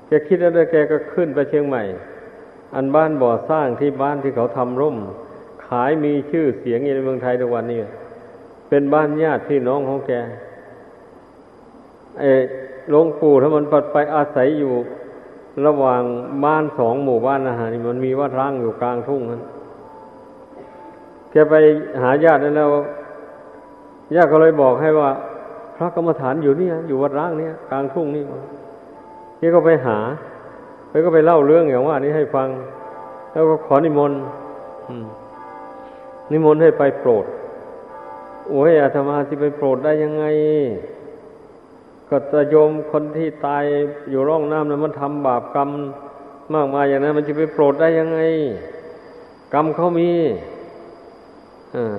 แกคิดแล้วแกก็ขึ้นไปเชียงใหม่ อันบ้านบ่อสร้างที่บ้านที่เขาทำร่ม ขายมีชื่อเสียงในเมืองไทยทุกวันนี้เป็นบ้านญาติพี่น้องของแกไอ้หลวงปู่ถ้ามันปัดไปอาศัยอยู่ระหว่างบ้านสองหมู่บ้านอาหารนี่มันมีวัดร้างอยู่กลางทุ่งนั้นแกไปหาญาติแล้ว ญาก็เลยบอกให้ว่า พระกรรมฐานอยู่นี่อยู่วัดร้างเนี่ยกลางทุ่งนี่นี่ก็ไปหาไปก็ไปเล่าเรื่องอย่างว่านี้ให้ฟัง แล้วก็ขอนิมนต์นิมนต์ให้ไปโปรด โอ้ยอาตมาที่ไปโปรดได้ยังไง ก็จะโยมคนที่ตายอยู่ร่องน้ำนั้นมันทำบาปกรรมมากมายอย่างนั้น มันจะไปโปรดได้ยังไง กรรมเขามีอ่า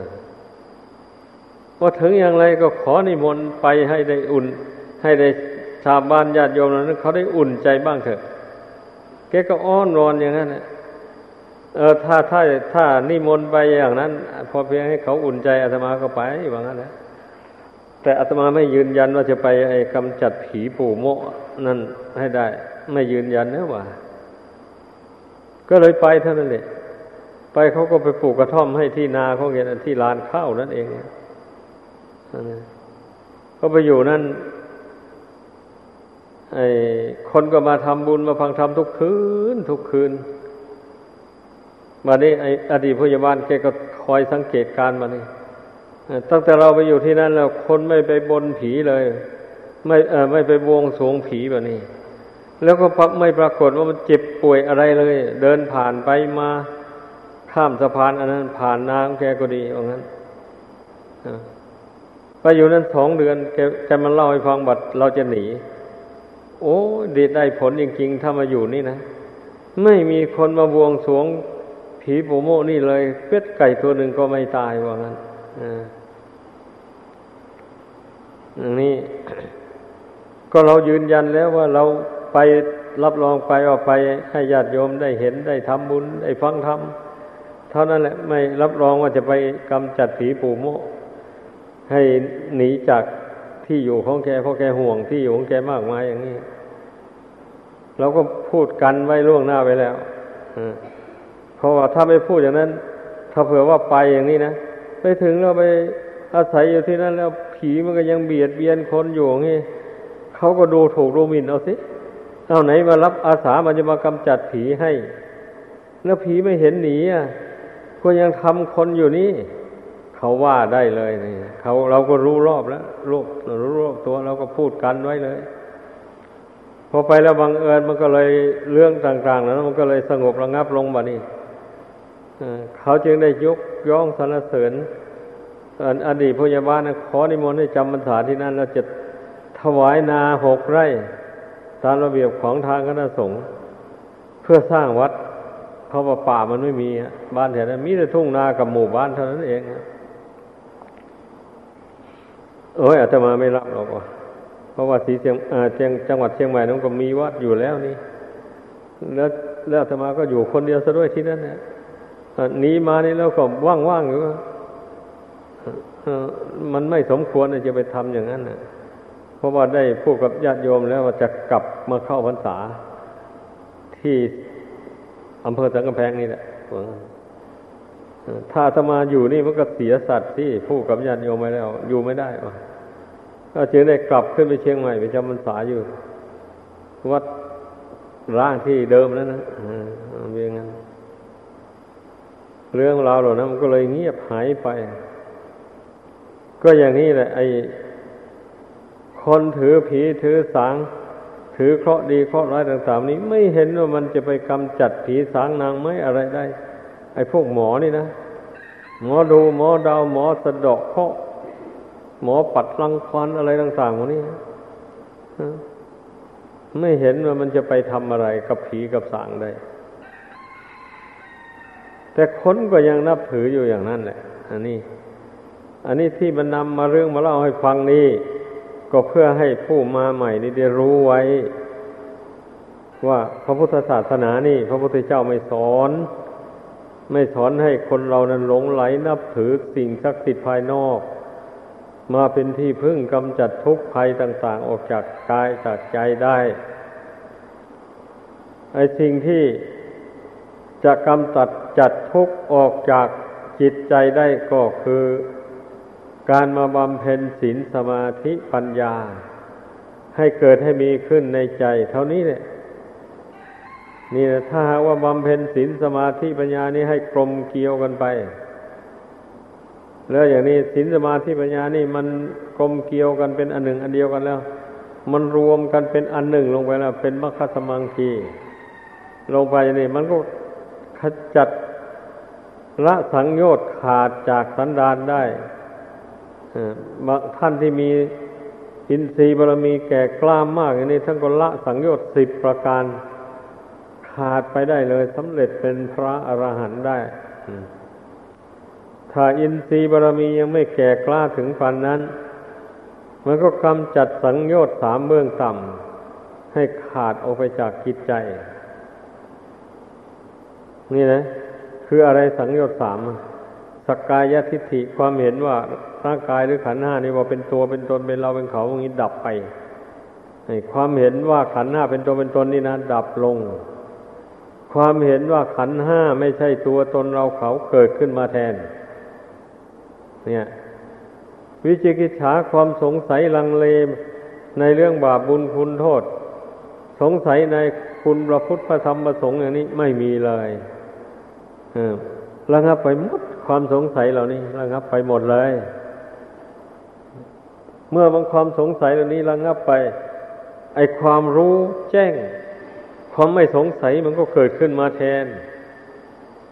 ว่าถึงอย่างไรก็ขอนิมนต์ไปให้ได้อุ่น ให้ได้ชาวบ้านญาติโยมนั้นเขาได้อุ่นใจบ้างเถอะแกก็อ้อนวอนอย่างนั้นเออถ้าถ้าถ้านิมนต์ไปอย่างนั้น พอเพียงให้เขาอุ่นใจอาตมาก็ไปว่างั้นแหละแต่อาตมาไม่ยืนยันว่าจะไปไอ้กำจัดผีปู่โมนั่นให้ได้ ไม่ยืนยันเนะว่า ก็เลยไปเท่านั้นแหละไปเขาก็ไปปลูกกระท่อมให้ที่นาเขาเงี้ยที่ลานข้าวนั่นเอง ก็ไปอยู่นั่นไอ้คนก็มาทำบุญมาฟังธรรมทุกคืน ทุกคืน มานี้ไออดีตพยาบาลแกก็คอยสังเกตการมานี่ตั้งแต่เราไปอยู่ที่นั่นแล้วคนไม่ไปบนผีเลย ไม่เออไม่ไปบวงสวงผีแบบนี้ แล้วก็ไม่ปรากฏว่ามันเจ็บป่วยอะไรเลย เดินผ่านไปมาข้ามสะพานอันนั้นผ่านน้ำแกก็ดีว่างั้น ไปอยู่นั้นสองเดือนแกแกมันเล่าให้ฟังบัดเราจะหนี โอ้ดีได้ผลจริงๆถ้ามาอยู่นี่นะ ไม่มีคนมาบวงสวงผีปูโมนี่เลยเป็ดไก่ตัวหนึ่งก็ไม่ตายว่างั้นอย่างนี้ก็เรายืนยันแล้วว่าเราไปรับรองไปออกไปให้ญาติโยมได้เห็นได้ทำบุญได้ฟังธรรมเท่านั้นแหละ ไม่รับรองว่าจะไปกำจัดผีปู่โม ให้หนีจากที่อยู่ของแกเพราะแกห่วงที่อยู่ของแกมากมายอย่างนี้เราก็พูดกันไว้ล่วงหน้าไปแล้วเพราะว่าถ้าไม่พูดอย่างนั้น ถ้าเผื่อว่าไปอย่างนี้นะไปถึงเราไปอาศัยอยู่ที่นั่นแล้วผีมันก็ยังเบียดเบียนคนอยู่อย่างนี้เขาก็ดูถูกดูหมิ่นเอาสิเอาไหนมารับอาสามันจะมากำจัดผีให้ แล้วผีไม่เห็นหนีอะก็ยังทำคนอยู่นี่ เขาว่าได้เลยนี่เขาเราก็รู้รอบแล้วรู้รู้รอบตัวเราก็พูดกันไว้เลย พอไปแล้วบังเอิญมันก็เลยเรื่องต่างๆนั้นมันก็เลยสงบระงับลงมานี่เขาจึงได้ยกย่องสรรเสริญอดีตพยาบาลขอนิมนต์ให้จำพรรษาที่นั่นแล้วจะถวายนาหกไร่ ตามระเบียบของทางคณะสงฆ์เพื่อสร้างวัดเพราะว่าป่ามันไม่มี บ้านแถวนั้นมีแต่ทุ่งนากับหมู่บ้านเท่านั้นเอง โอ้ยอาตมาไม่รับหรอกเพราะว่าสีเชียงเชียงจังหวัดเชียงใหม่นั้นก็มีวัดอยู่แล้วนี่ แล้วแล้วอาตมาก็อยู่คนเดียวซะด้วยที่นั่นเนี่ยหนีมานี่แล้วก็ว่างๆอยู่มันไม่สมควรจะไปทำอย่างนั้นนะเพราะว่าได้พูดกับญาติโยมแล้วว่าจะกลับมาเข้าพรรษา ที่อำเภอสังกำแพงนี่แหละถ้าจะมาอยู่นี่มันก็เสียสัตว์ที่พูดกับญาติโยมไปแล้ว อยู่ไม่ได้ ก็จึงได้กลับขึ้นไปเชียงใหม่ไปจำพรรษาอยู่ วัดร่างที่เดิมแล้วนะเป็นองนั้นเรื่องราวเหล่านั้นมันก็เลยเงียบหายไป ก็อย่างนี้แหละ ไอ้คนถือผีถือสาง ถือเคราะดีเคราะร้ายต่างๆนี้ไม่เห็นว่ามันจะไปกำจัดผีสางนางไม้อะไรได้ ไอ้พวกหมอนี่นะหมอดูหมอดาวหมอสะดอกเคาะห หมอปัดรังควันอะไรต่างๆพวกนี้ไม่เห็นว่ามันจะไปทำอะไรกับผีกับสางได้ แต่คนก็ยังนับถืออยู่อย่างนั้นแหละ อันนี้ อันนี้ที่มันนำมาเรื่องมาเล่าให้ฟังนี่ก็เพื่อให้ผู้มาใหม่นี่ได้รู้ไว้ ว่าพระพุทธศาสนานี่ พระพุทธเจ้าไม่สอน ไม่สอนให้คนเรานั้นหลงไหลนับถือสิ่งศักดิ์สิทธิ์ภายนอก มาเป็นที่พึ่งกำจัดทุกข์ภัยต่าง ๆ ออกจากกายจากใจได้ไอ้สิ่งที่จะกำจัดจัดทุกข์ออกจากจิตใจได้ก็คือ การมาบำเพ็ญศีลสมาธิปัญญา ให้เกิดให้มีขึ้นในใจ เท่านี้เนี่ยนี่นะถ้าหากว่าบำเพ็ญศีลสมาธิปัญญานี้ให้กลมเกี่ยวกันไป แล้วอย่างนี้ศีลสมาธิปัญญานี่มันกลมเกี่ยวกันเป็นอันหนึ่ง อันเดียวกันแล้ว มันรวมกันเป็นอันหนึ่งลงไปแล้วเป็นมรรคสมังคีลงไปนี่มันก็ขจัดละสังโยชน์ขาดจากสันดานได้บางท่านที่มีอินทรีย์บารมีแก่กล้ามมากอย่างนี้ท่านก็ละสังโยชน์สิบประการขาดไปได้เลยสำเร็จเป็นพระอรหันต์ได้ ถ้าอินทรีย์บารมียังไม่แก่กล้าถึงพันนั้น มันก็กำจัดสังโยชน์สามเบื้องต่ำให้ขาดออกไปจากกิจใจ นี่นะ คืออะไรสังโยชน์สามสกกายทิฏฐิความเห็นว่าร่างกายหรือขันห้านี่ว่าเป็นตัวเป็นตนเป็นเราเป็นเขาอย่างนี้ดับไปความเห็นว่าขันห้าเป็นตัวเป็นตนนี่นะ ดับลง ความเห็นว่าขันห้าไม่ใช่ตัวตนเราเขาเกิดขึ้นมาแทน เนี่ย วิจิกิจฉาความสงสัยลังเลในเรื่องบาปบุญคุณโทษ สงสัยในคุณพระพุทธพระธรรมพระสงฆ์อย่างนี้ไม่มีเลยระงับไปหมดความสงสัยเหล่านี้ระงับไปหมดเลย เมื่อบางความสงสัยเหล่านี้ระงับไป ไอความรู้แจ้ง ความไม่สงสัยมันก็เกิดขึ้นมาแทน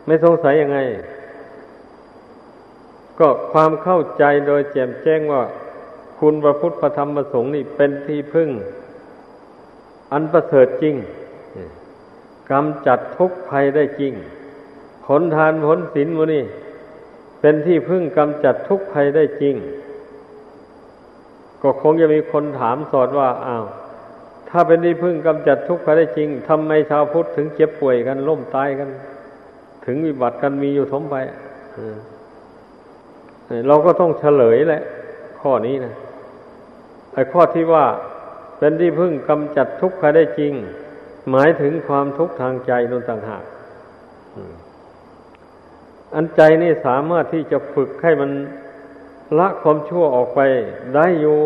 ไม่สงสัยยังไง ก็ความเข้าใจโดยแจ่มแจ้งว่า คุณพระพุทธพระธรรมพระสงฆ์นี่เป็นที่พึ่ง อันประเสริฐจริงกำจัดทุกภัยได้จริงผลทานผลศีลมูนี่ เป็นที่พึ่งกำจัดทุกภัยได้จริง ก็คงจะมีคนถามสอดว่าอ้าวถ้าเป็นที่พึ่งกำจัดทุกภัยได้จริงทำไมชาวพุทธถึงเจ็บป่วยกัน ล้มตายกัน ถึงวิบัติกันมีอยู่ทมไป เราก็ต้องเฉลยแหละ ข้อนี้นะไอ้ข้อที่ว่าเป็นที่พึ่งกำจัดทุกข์ได้จริง หมายถึงความทุกข์ทางใจนั่นต่างหากอันใจนี่สามารถที่จะฝึกให้มันละความชั่วออกไป ได้อยู่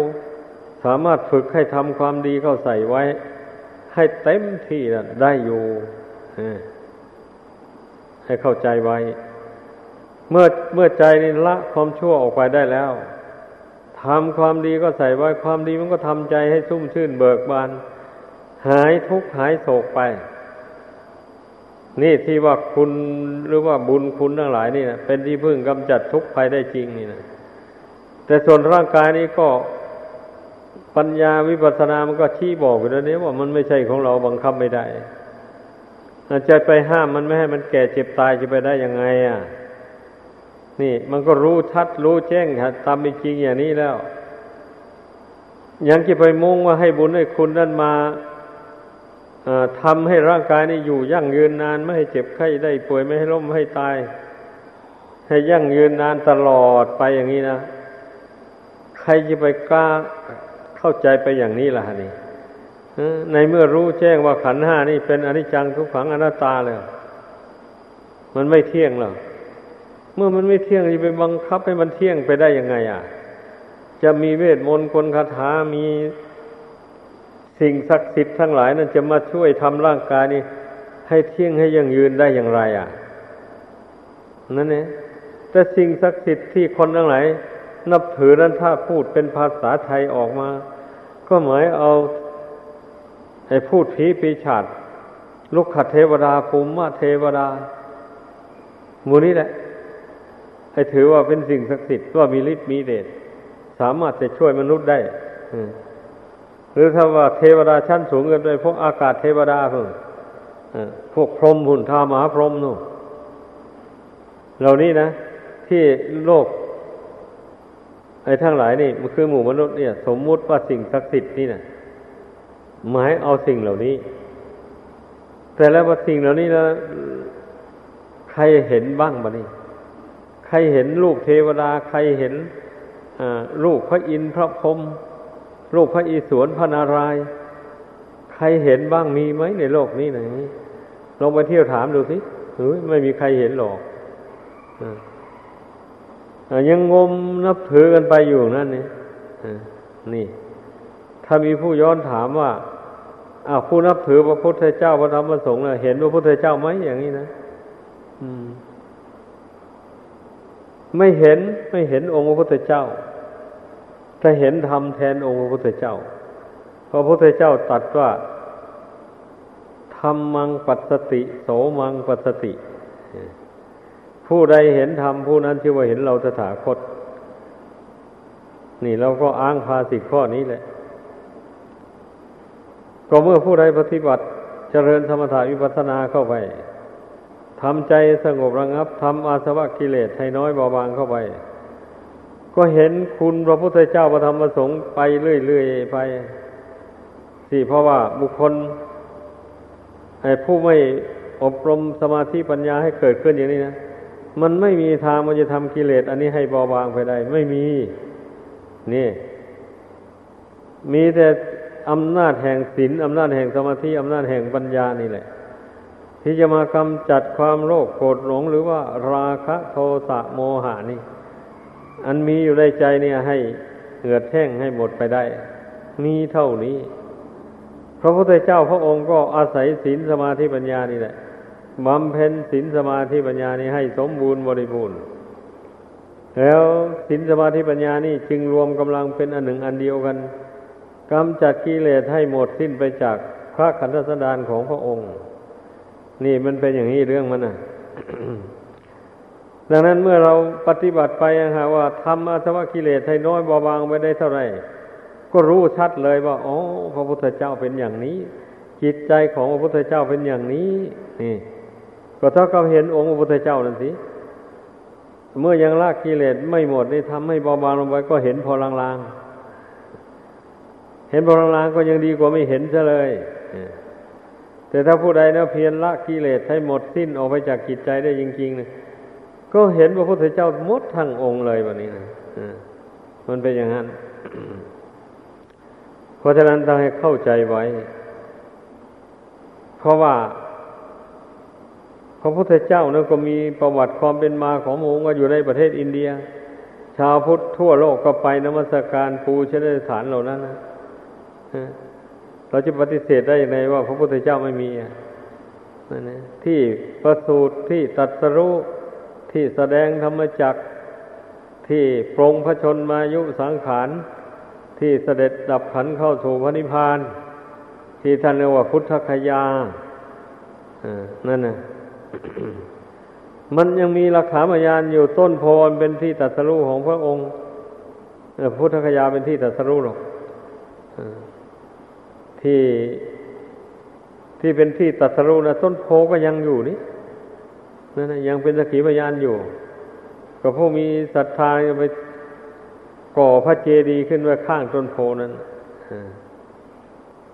สามารถฝึกให้ทำความดีเข้าใส่ไว้ ให้เต็มที่ได้อยู่ให้เข้าใจไว้ เมื่อเมื่อใจนี่ละความชั่วออกไปได้แล้วทำความดีก็ใส่ไว้ความดีมันก็ทำใจให้ชุ่มชื่นเบิกบาน หายทุกข์หายโศกไป นี่ที่ว่าคุณหรือว่าบุญคุณทั้งหลายนี่นะเป็นที่พึ่งกำจัดทุกข์ภัยได้จริงนี่นะแต่ส่วนร่างกายนี้ก็ปัญญาวิปัสสนามันก็ชี้บอกอยู่แล้วนี้ว่ามันไม่ใช่ของเราบังคับไม่ได้จะไปห้ามมันไม่ให้มันแก่เจ็บตายจะไปได้ยังไง อะ นี่ มันก็รู้ชัดรู้แจ้งตามเป็นจริงอย่างนี้แล้ว ยังจะไปมุ่งว่าให้บุญให้คุณนั่นมาทำให้ร่างกายนี้อยู่ยั่งยืนนาน ไม่ให้เจ็บไข้ได้ป่วยไม่ให้ล้มไม่ให้ตาย ให้ยั่งยืนนานตลอดไปอย่างนี้นะใครจะไปกล้าเข้าใจไปอย่างนี้ล่ะนี่ในเมื่อรู้แจ้งว่าขันห้านี่เป็นอนิจจังทุกขังอนัตตาเลย มันไม่เที่ยงหรอก เมื่อมันไม่เที่ยงจะไปบังคับให้มันเที่ยงไปได้ยังไง อะ จะมีเวทมนต์คนคาถามีสิ่งศักดิ์สิทธิ์ทั้งหลายนั้นจะมาช่วยทำร่างกายนี้ให้เที่ยงให้ยังยืนได้อย่างไร อะนั่นเองแต่สิ่งศักดิ์สิทธิ์ที่คนทั้งหลายนับถือนั้นถ้าพูดเป็นภาษาไทยออกมา ก็หมายเอา ให้พูดผีปีชาดลุกขเทวดาภูมิมาเทวดามูนี้แหละ ให้ถือว่าเป็นสิ่งศักดิ์สิทธิ์ว่ามีฤทธิ์มีเดชสามารถจะช่วยมนุษย์ได้หรือถ้าว่าเทวดาชั้นสูงเกินไปพวกอากาศเทวดาพิ่งพวกพรหมหุ่นทามหาพรหมนู่นเหล่านี้นะ ที่โลกไอ้ทั้งหลายนี่มันคือหมู่มนุษย์เนี่ย สมมุติว่าสิ่งศักดิ์สิทธิ์นี่นะหมายเอาสิ่งเหล่านี้ แต่แล้วว่าสิ่งเหล่านี้แล้วใครเห็นบ้างบ้านี่ ครเห็นลูกเทวดาใครเห็นลูกพระอินทร์พระพรหมลูกพระอิศวรพระนารายณ์ใครเห็นบ้างมีไหมในโลกนี้ไหนลองไปเที่ยวถามดูสิไม่มีใครเห็นหรอกยังงมนับถือกันไปอยู่นั่นนี่นี่ ถ้ามีผู้ย้อนถามว่าอ้าวผู้นับถือพระพุทธเจ้าพระธรรมพระสงฆ์เห็นพระพุทธเจ้าไหมอย่างนี้นะอืม ไม่เห็นไม่เห็นองค์พระพุทธเจ้าแต่เห็นธรรมแทนองค์พระพุทธเจ้าพระพุทธเจ้าตรัสว่าธรรมังปัสสติ โสมังปัสสติ ผู้ใดเห็นธรรมผู้นั้นชื่อว่าเห็นเราตถาคต นี่เราก็อ้างภาสิข้อนี้แหละ ก็เมื่อผู้ใดปฏิบัติ เจริญธรรมถาวิปัสสนาเข้าไป ทำใจสงบระงับทำอาสวะกิเลสให้น้อยเบาบางเข้าไป ก็เห็นคุณพระพุทธเจ้าประธรรมประสงค์ไปเรื่อยๆไปสิเพราะว่าบุคคลผู้ไม่อบรมสมาธิปัญญาให้เกิดขึ้นอย่างนี้นะ มันไม่มีทางมันจะทำกิเลสอันนี้ให้เบาบางไปได้ ไม่มี นี่ มีแต่อำนาจแห่งศีลอำนาจแห่งสมาธิอำนาจแห่งปัญญานี่แหละ ที่จะมากำจัดความโลภโกรธหลงหรือว่าราคะโทสะโมหานี่ อันมีอยู่ในใจเนี่ยให้เหือดแห้งให้หมดไปได้ มีเท่านี้ พระพุทธเจ้าพระองค์ก็อาศัยศีลสมาธิปัญญานี่แหละบำเพ็ญศีลสมาธิปัญญานี้ให้สมบูรณ์บริบูรณ์ แล้วศีลสมาธิปัญญานี่จึงรวมกำลังเป็นอันหนึ่งอันเดียวกันกำจัดกิเลสให้หมดสิ้นไปจากพระขันธสดานของพระองค์ นี่มันเป็นอย่างนี้เรื่องมันนะดังนั้นเมื่อเราปฏิบัติไปนะฮะว่าทำอาสวะกิเลสให้น้อยเบาบางไปได้เท่าไหร่ก็รู้ชัดเลยว่าอ๋อพระพุทธเจ้าเป็นอย่างนี้ จิตใจของพระพุทธเจ้าเป็นอย่างนี้ นี่ ก็เท่ากับเห็นองค์พระพุทธเจ้านั่นสิเมื่อยังละกิเลสไม่หมดนี่ทำให้เบาบางลงไปก็เห็นพอลางๆเห็นพอลางๆก็ยังดีกว่าไม่เห็นซะเลย แต่ถ้าผู้ใดนะเพียรละกิเลสให้หมดสิ้นออกไปจากจิตใจได้จริงๆนะก็เห็นพระพุทธเจ้าหมดทั้งองค์เลยแบบนี้นะมันเป็นอย่างนั้น เพราะฉะนั้นต้องให้เข้าใจไว้ เพราะว่า พระพุทธเจ้านั้นก็มีประวัติความเป็นมาขององค์อยู่ในประเทศอินเดีย ชาวพุทธทั่วโลกก็ไปนมัสการปูชนีสถานเหล่านั้นนะ เราจะปฏิเสธได้อย่างไรว่าพระพุทธเจ้าไม่มีนั่นนะที่ประสูติที่ตัดสรู้ที่แสดงธรรมจักที่ปรงพระชนมายุสังขารที่เสด็จดับขันเข้าสู่พระนิพพาน ที่ท่านเรียกว่าพุทธคยานั่นนะมันยังมีหลักฐานพยานอยู่ต้นโพนเป็นที่ตัดสรู้ของพระองค์พุทธคยาเป็นที่ตัดสรู้หรอก ที่ที่เป็นที่ตัสรูนะต้นโพก็ยังอยู่นี่นั่นนะยังเป็นสกขีพยานอยู่ ก็ผู้มีศรัทธาไปก่อพระเจดีย์ขึ้นไว้ข้างต้นโพนั้น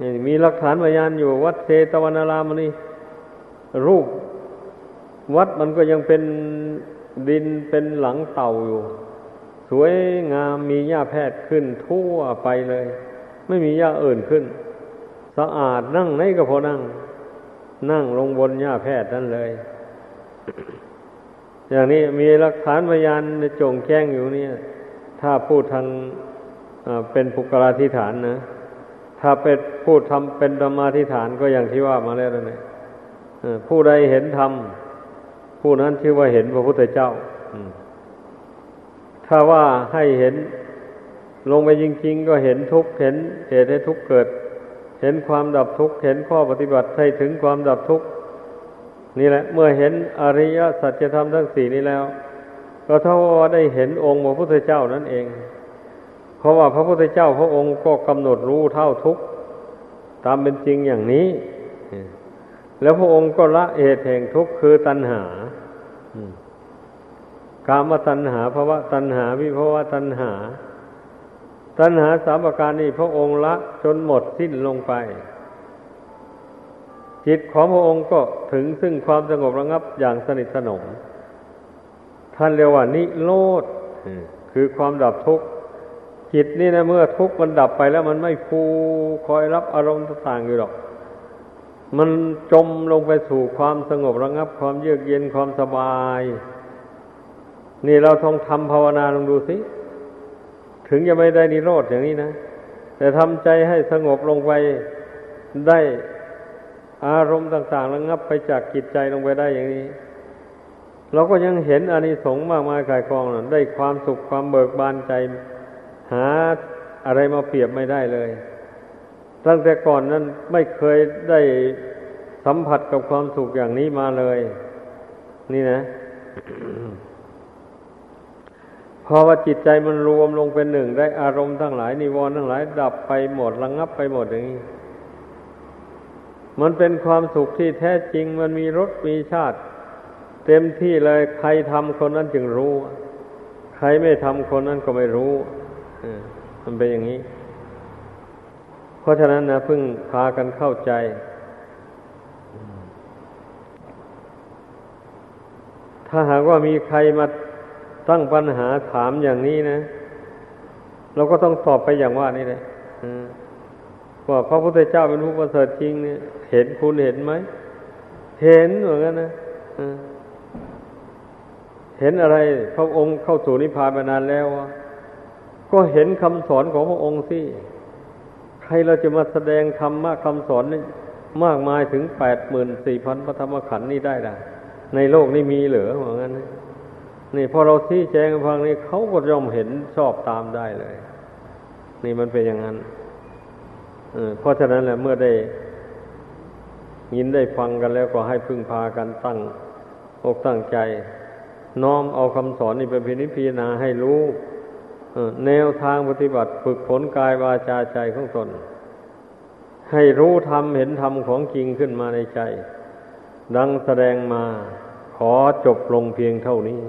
นี่มีหลักฐานพยานอยู่ วัดเทตวันารามนี่รูป วัดมันก็ยังเป็นดินเป็นหลังเต่าอยู่ สวยงามมีหญ้าแพทย์ขึ้นทั่วไปเลย ไม่มีหญ้าอื่นขึ้น สะอาดนั่งไหนก็พอนั่ง นั่งลงบนหญ้าแพทย์นั่นเลย อย่างนี้มีหลักฐานพยานจงแจ้งอยู่เนี่ย ถ้าพูดทางเป็นภุกราธิฐานนะ ถ้าเป็นพูดทำเป็นธรรมาธิฐานก็อย่างที่ว่ามาแล้วนี่ผู้ใดเห็นธรรมผู้นั้นชื่อว่าเห็นพระพุทธเจ้าถ้าว่าให้เห็นลงไปจริง ๆ ก็เห็นทุกข์เห็นเหตุให้ทุกข์เกิด เห็นความดับทุกข์ เห็นข้อปฏิบัติให้ถึงความดับทุกข์ นี่แหละ เมื่อเห็นอริยสัจธรรมทั้งสี่นี้แล้ว ก็เท่าว่าได้เห็นองค์พระพุทธเจ้านั่นเอง เพราะว่าพระพุทธเจ้าพระองค์ก็กำหนดรู้เท่าทุกข์ตามเป็นจริงอย่างนี้ แล้วพระองค์ก็ละเหตุแห่งทุกข์คือตัณหากามตัณหาภาวะตัณหาวิภาวะตัณหา ตัณหาสามประการนี้พระองค์ละจนหมดสิ้นลงไป จิตของพระองค์ก็ถึงซึ่งความสงบระงับอย่างสนิทสนม ท่านเรียกว่านิโรธคือความดับทุกข์จิตนี่นะเมื่อทุกข์มันดับไปแล้วมันไม่ฟูคอยรับอารมณ์ต่างๆอยู่หรอก มันจมลงไปสู่ความสงบระงับ ความเยือกเย็นความสบาย นี่เราต้องทำภาวนาลองดูสิ ถึงจะไม่ได้นิโรธอย่างนี้นะ แต่ทำใจให้สงบลงไปได้อารมณ์ต่างๆระงับไปจากจิตใจลงไปได้อย่างนี้ เราก็ยังเห็นอานิสงส์มากมายกายกองนะได้ความสุขความเบิกบานใจ หาอะไรมาเปรียบไม่ได้เลย ตั้งแต่ก่อนนั้นไม่เคยได้สัมผัสกับความสุขอย่างนี้มาเลย นี่นะ พอว่าจิตใจมันรวมลงเป็นหนึ่งได้อารมณ์ทั้งหลายนิวรณ์ทั้งหลาย ดับไปหมดระงงับไปหมดอย่างนี้มันเป็นความสุขที่แท้จริงมันมีรสมีชาติ เต็มที่เลยใครทำคนนั้นจึงรู้ ใครไม่ทำคนนั้นก็ไม่รู้มันเป็นอย่างนี้ เพราะฉะนั้นนะพึ่งพากันเข้าใจ ถ้าหากว่ามีใครมา ตั้งปัญหาถามอย่างนี้นะ เราก็ต้องตอบไปอย่างว่านี่แหละว่าพระพุทธเจ้าเป็นผู้ประเสริฐจริงเนี่ย เห็นคุณเห็นไหม เห็นเหมือนกันนะเห็นอะไร พระองค์เข้าสู่นิพพานมานานแล้ว ก็เห็นคำสอนของพระองค์สิใครเราจะมาแสดงธรรมะคำสอนนี้มากมายถึงแปดหมื่นสี่พันพระธรรมขันธ์นี่ได้ล่ะ ในโลกนี้มีเหลือเหมือนกันนี่ นี่พอเราที่แจ้งฟังนี่เขาก็ย่อมเห็นชอบตามได้เลย นี่มันเป็นอย่างนั้นเพราะฉะนั้นแหละเมื่อได้ยินได้ฟังกันแล้วก็ให้พึ่งพากันตั้งอกตั้งใจ น้อมเอาคำสอนนี่ไปพินิจพิจารณาให้รู้แนวทางปฏิบัติฝึกฝนกายวาจาใจของตน ให้รู้ธรรมเห็นธรรมของจริงขึ้นมาในใจ ดังแสดงมาขอจบลงเพียงเท่านี้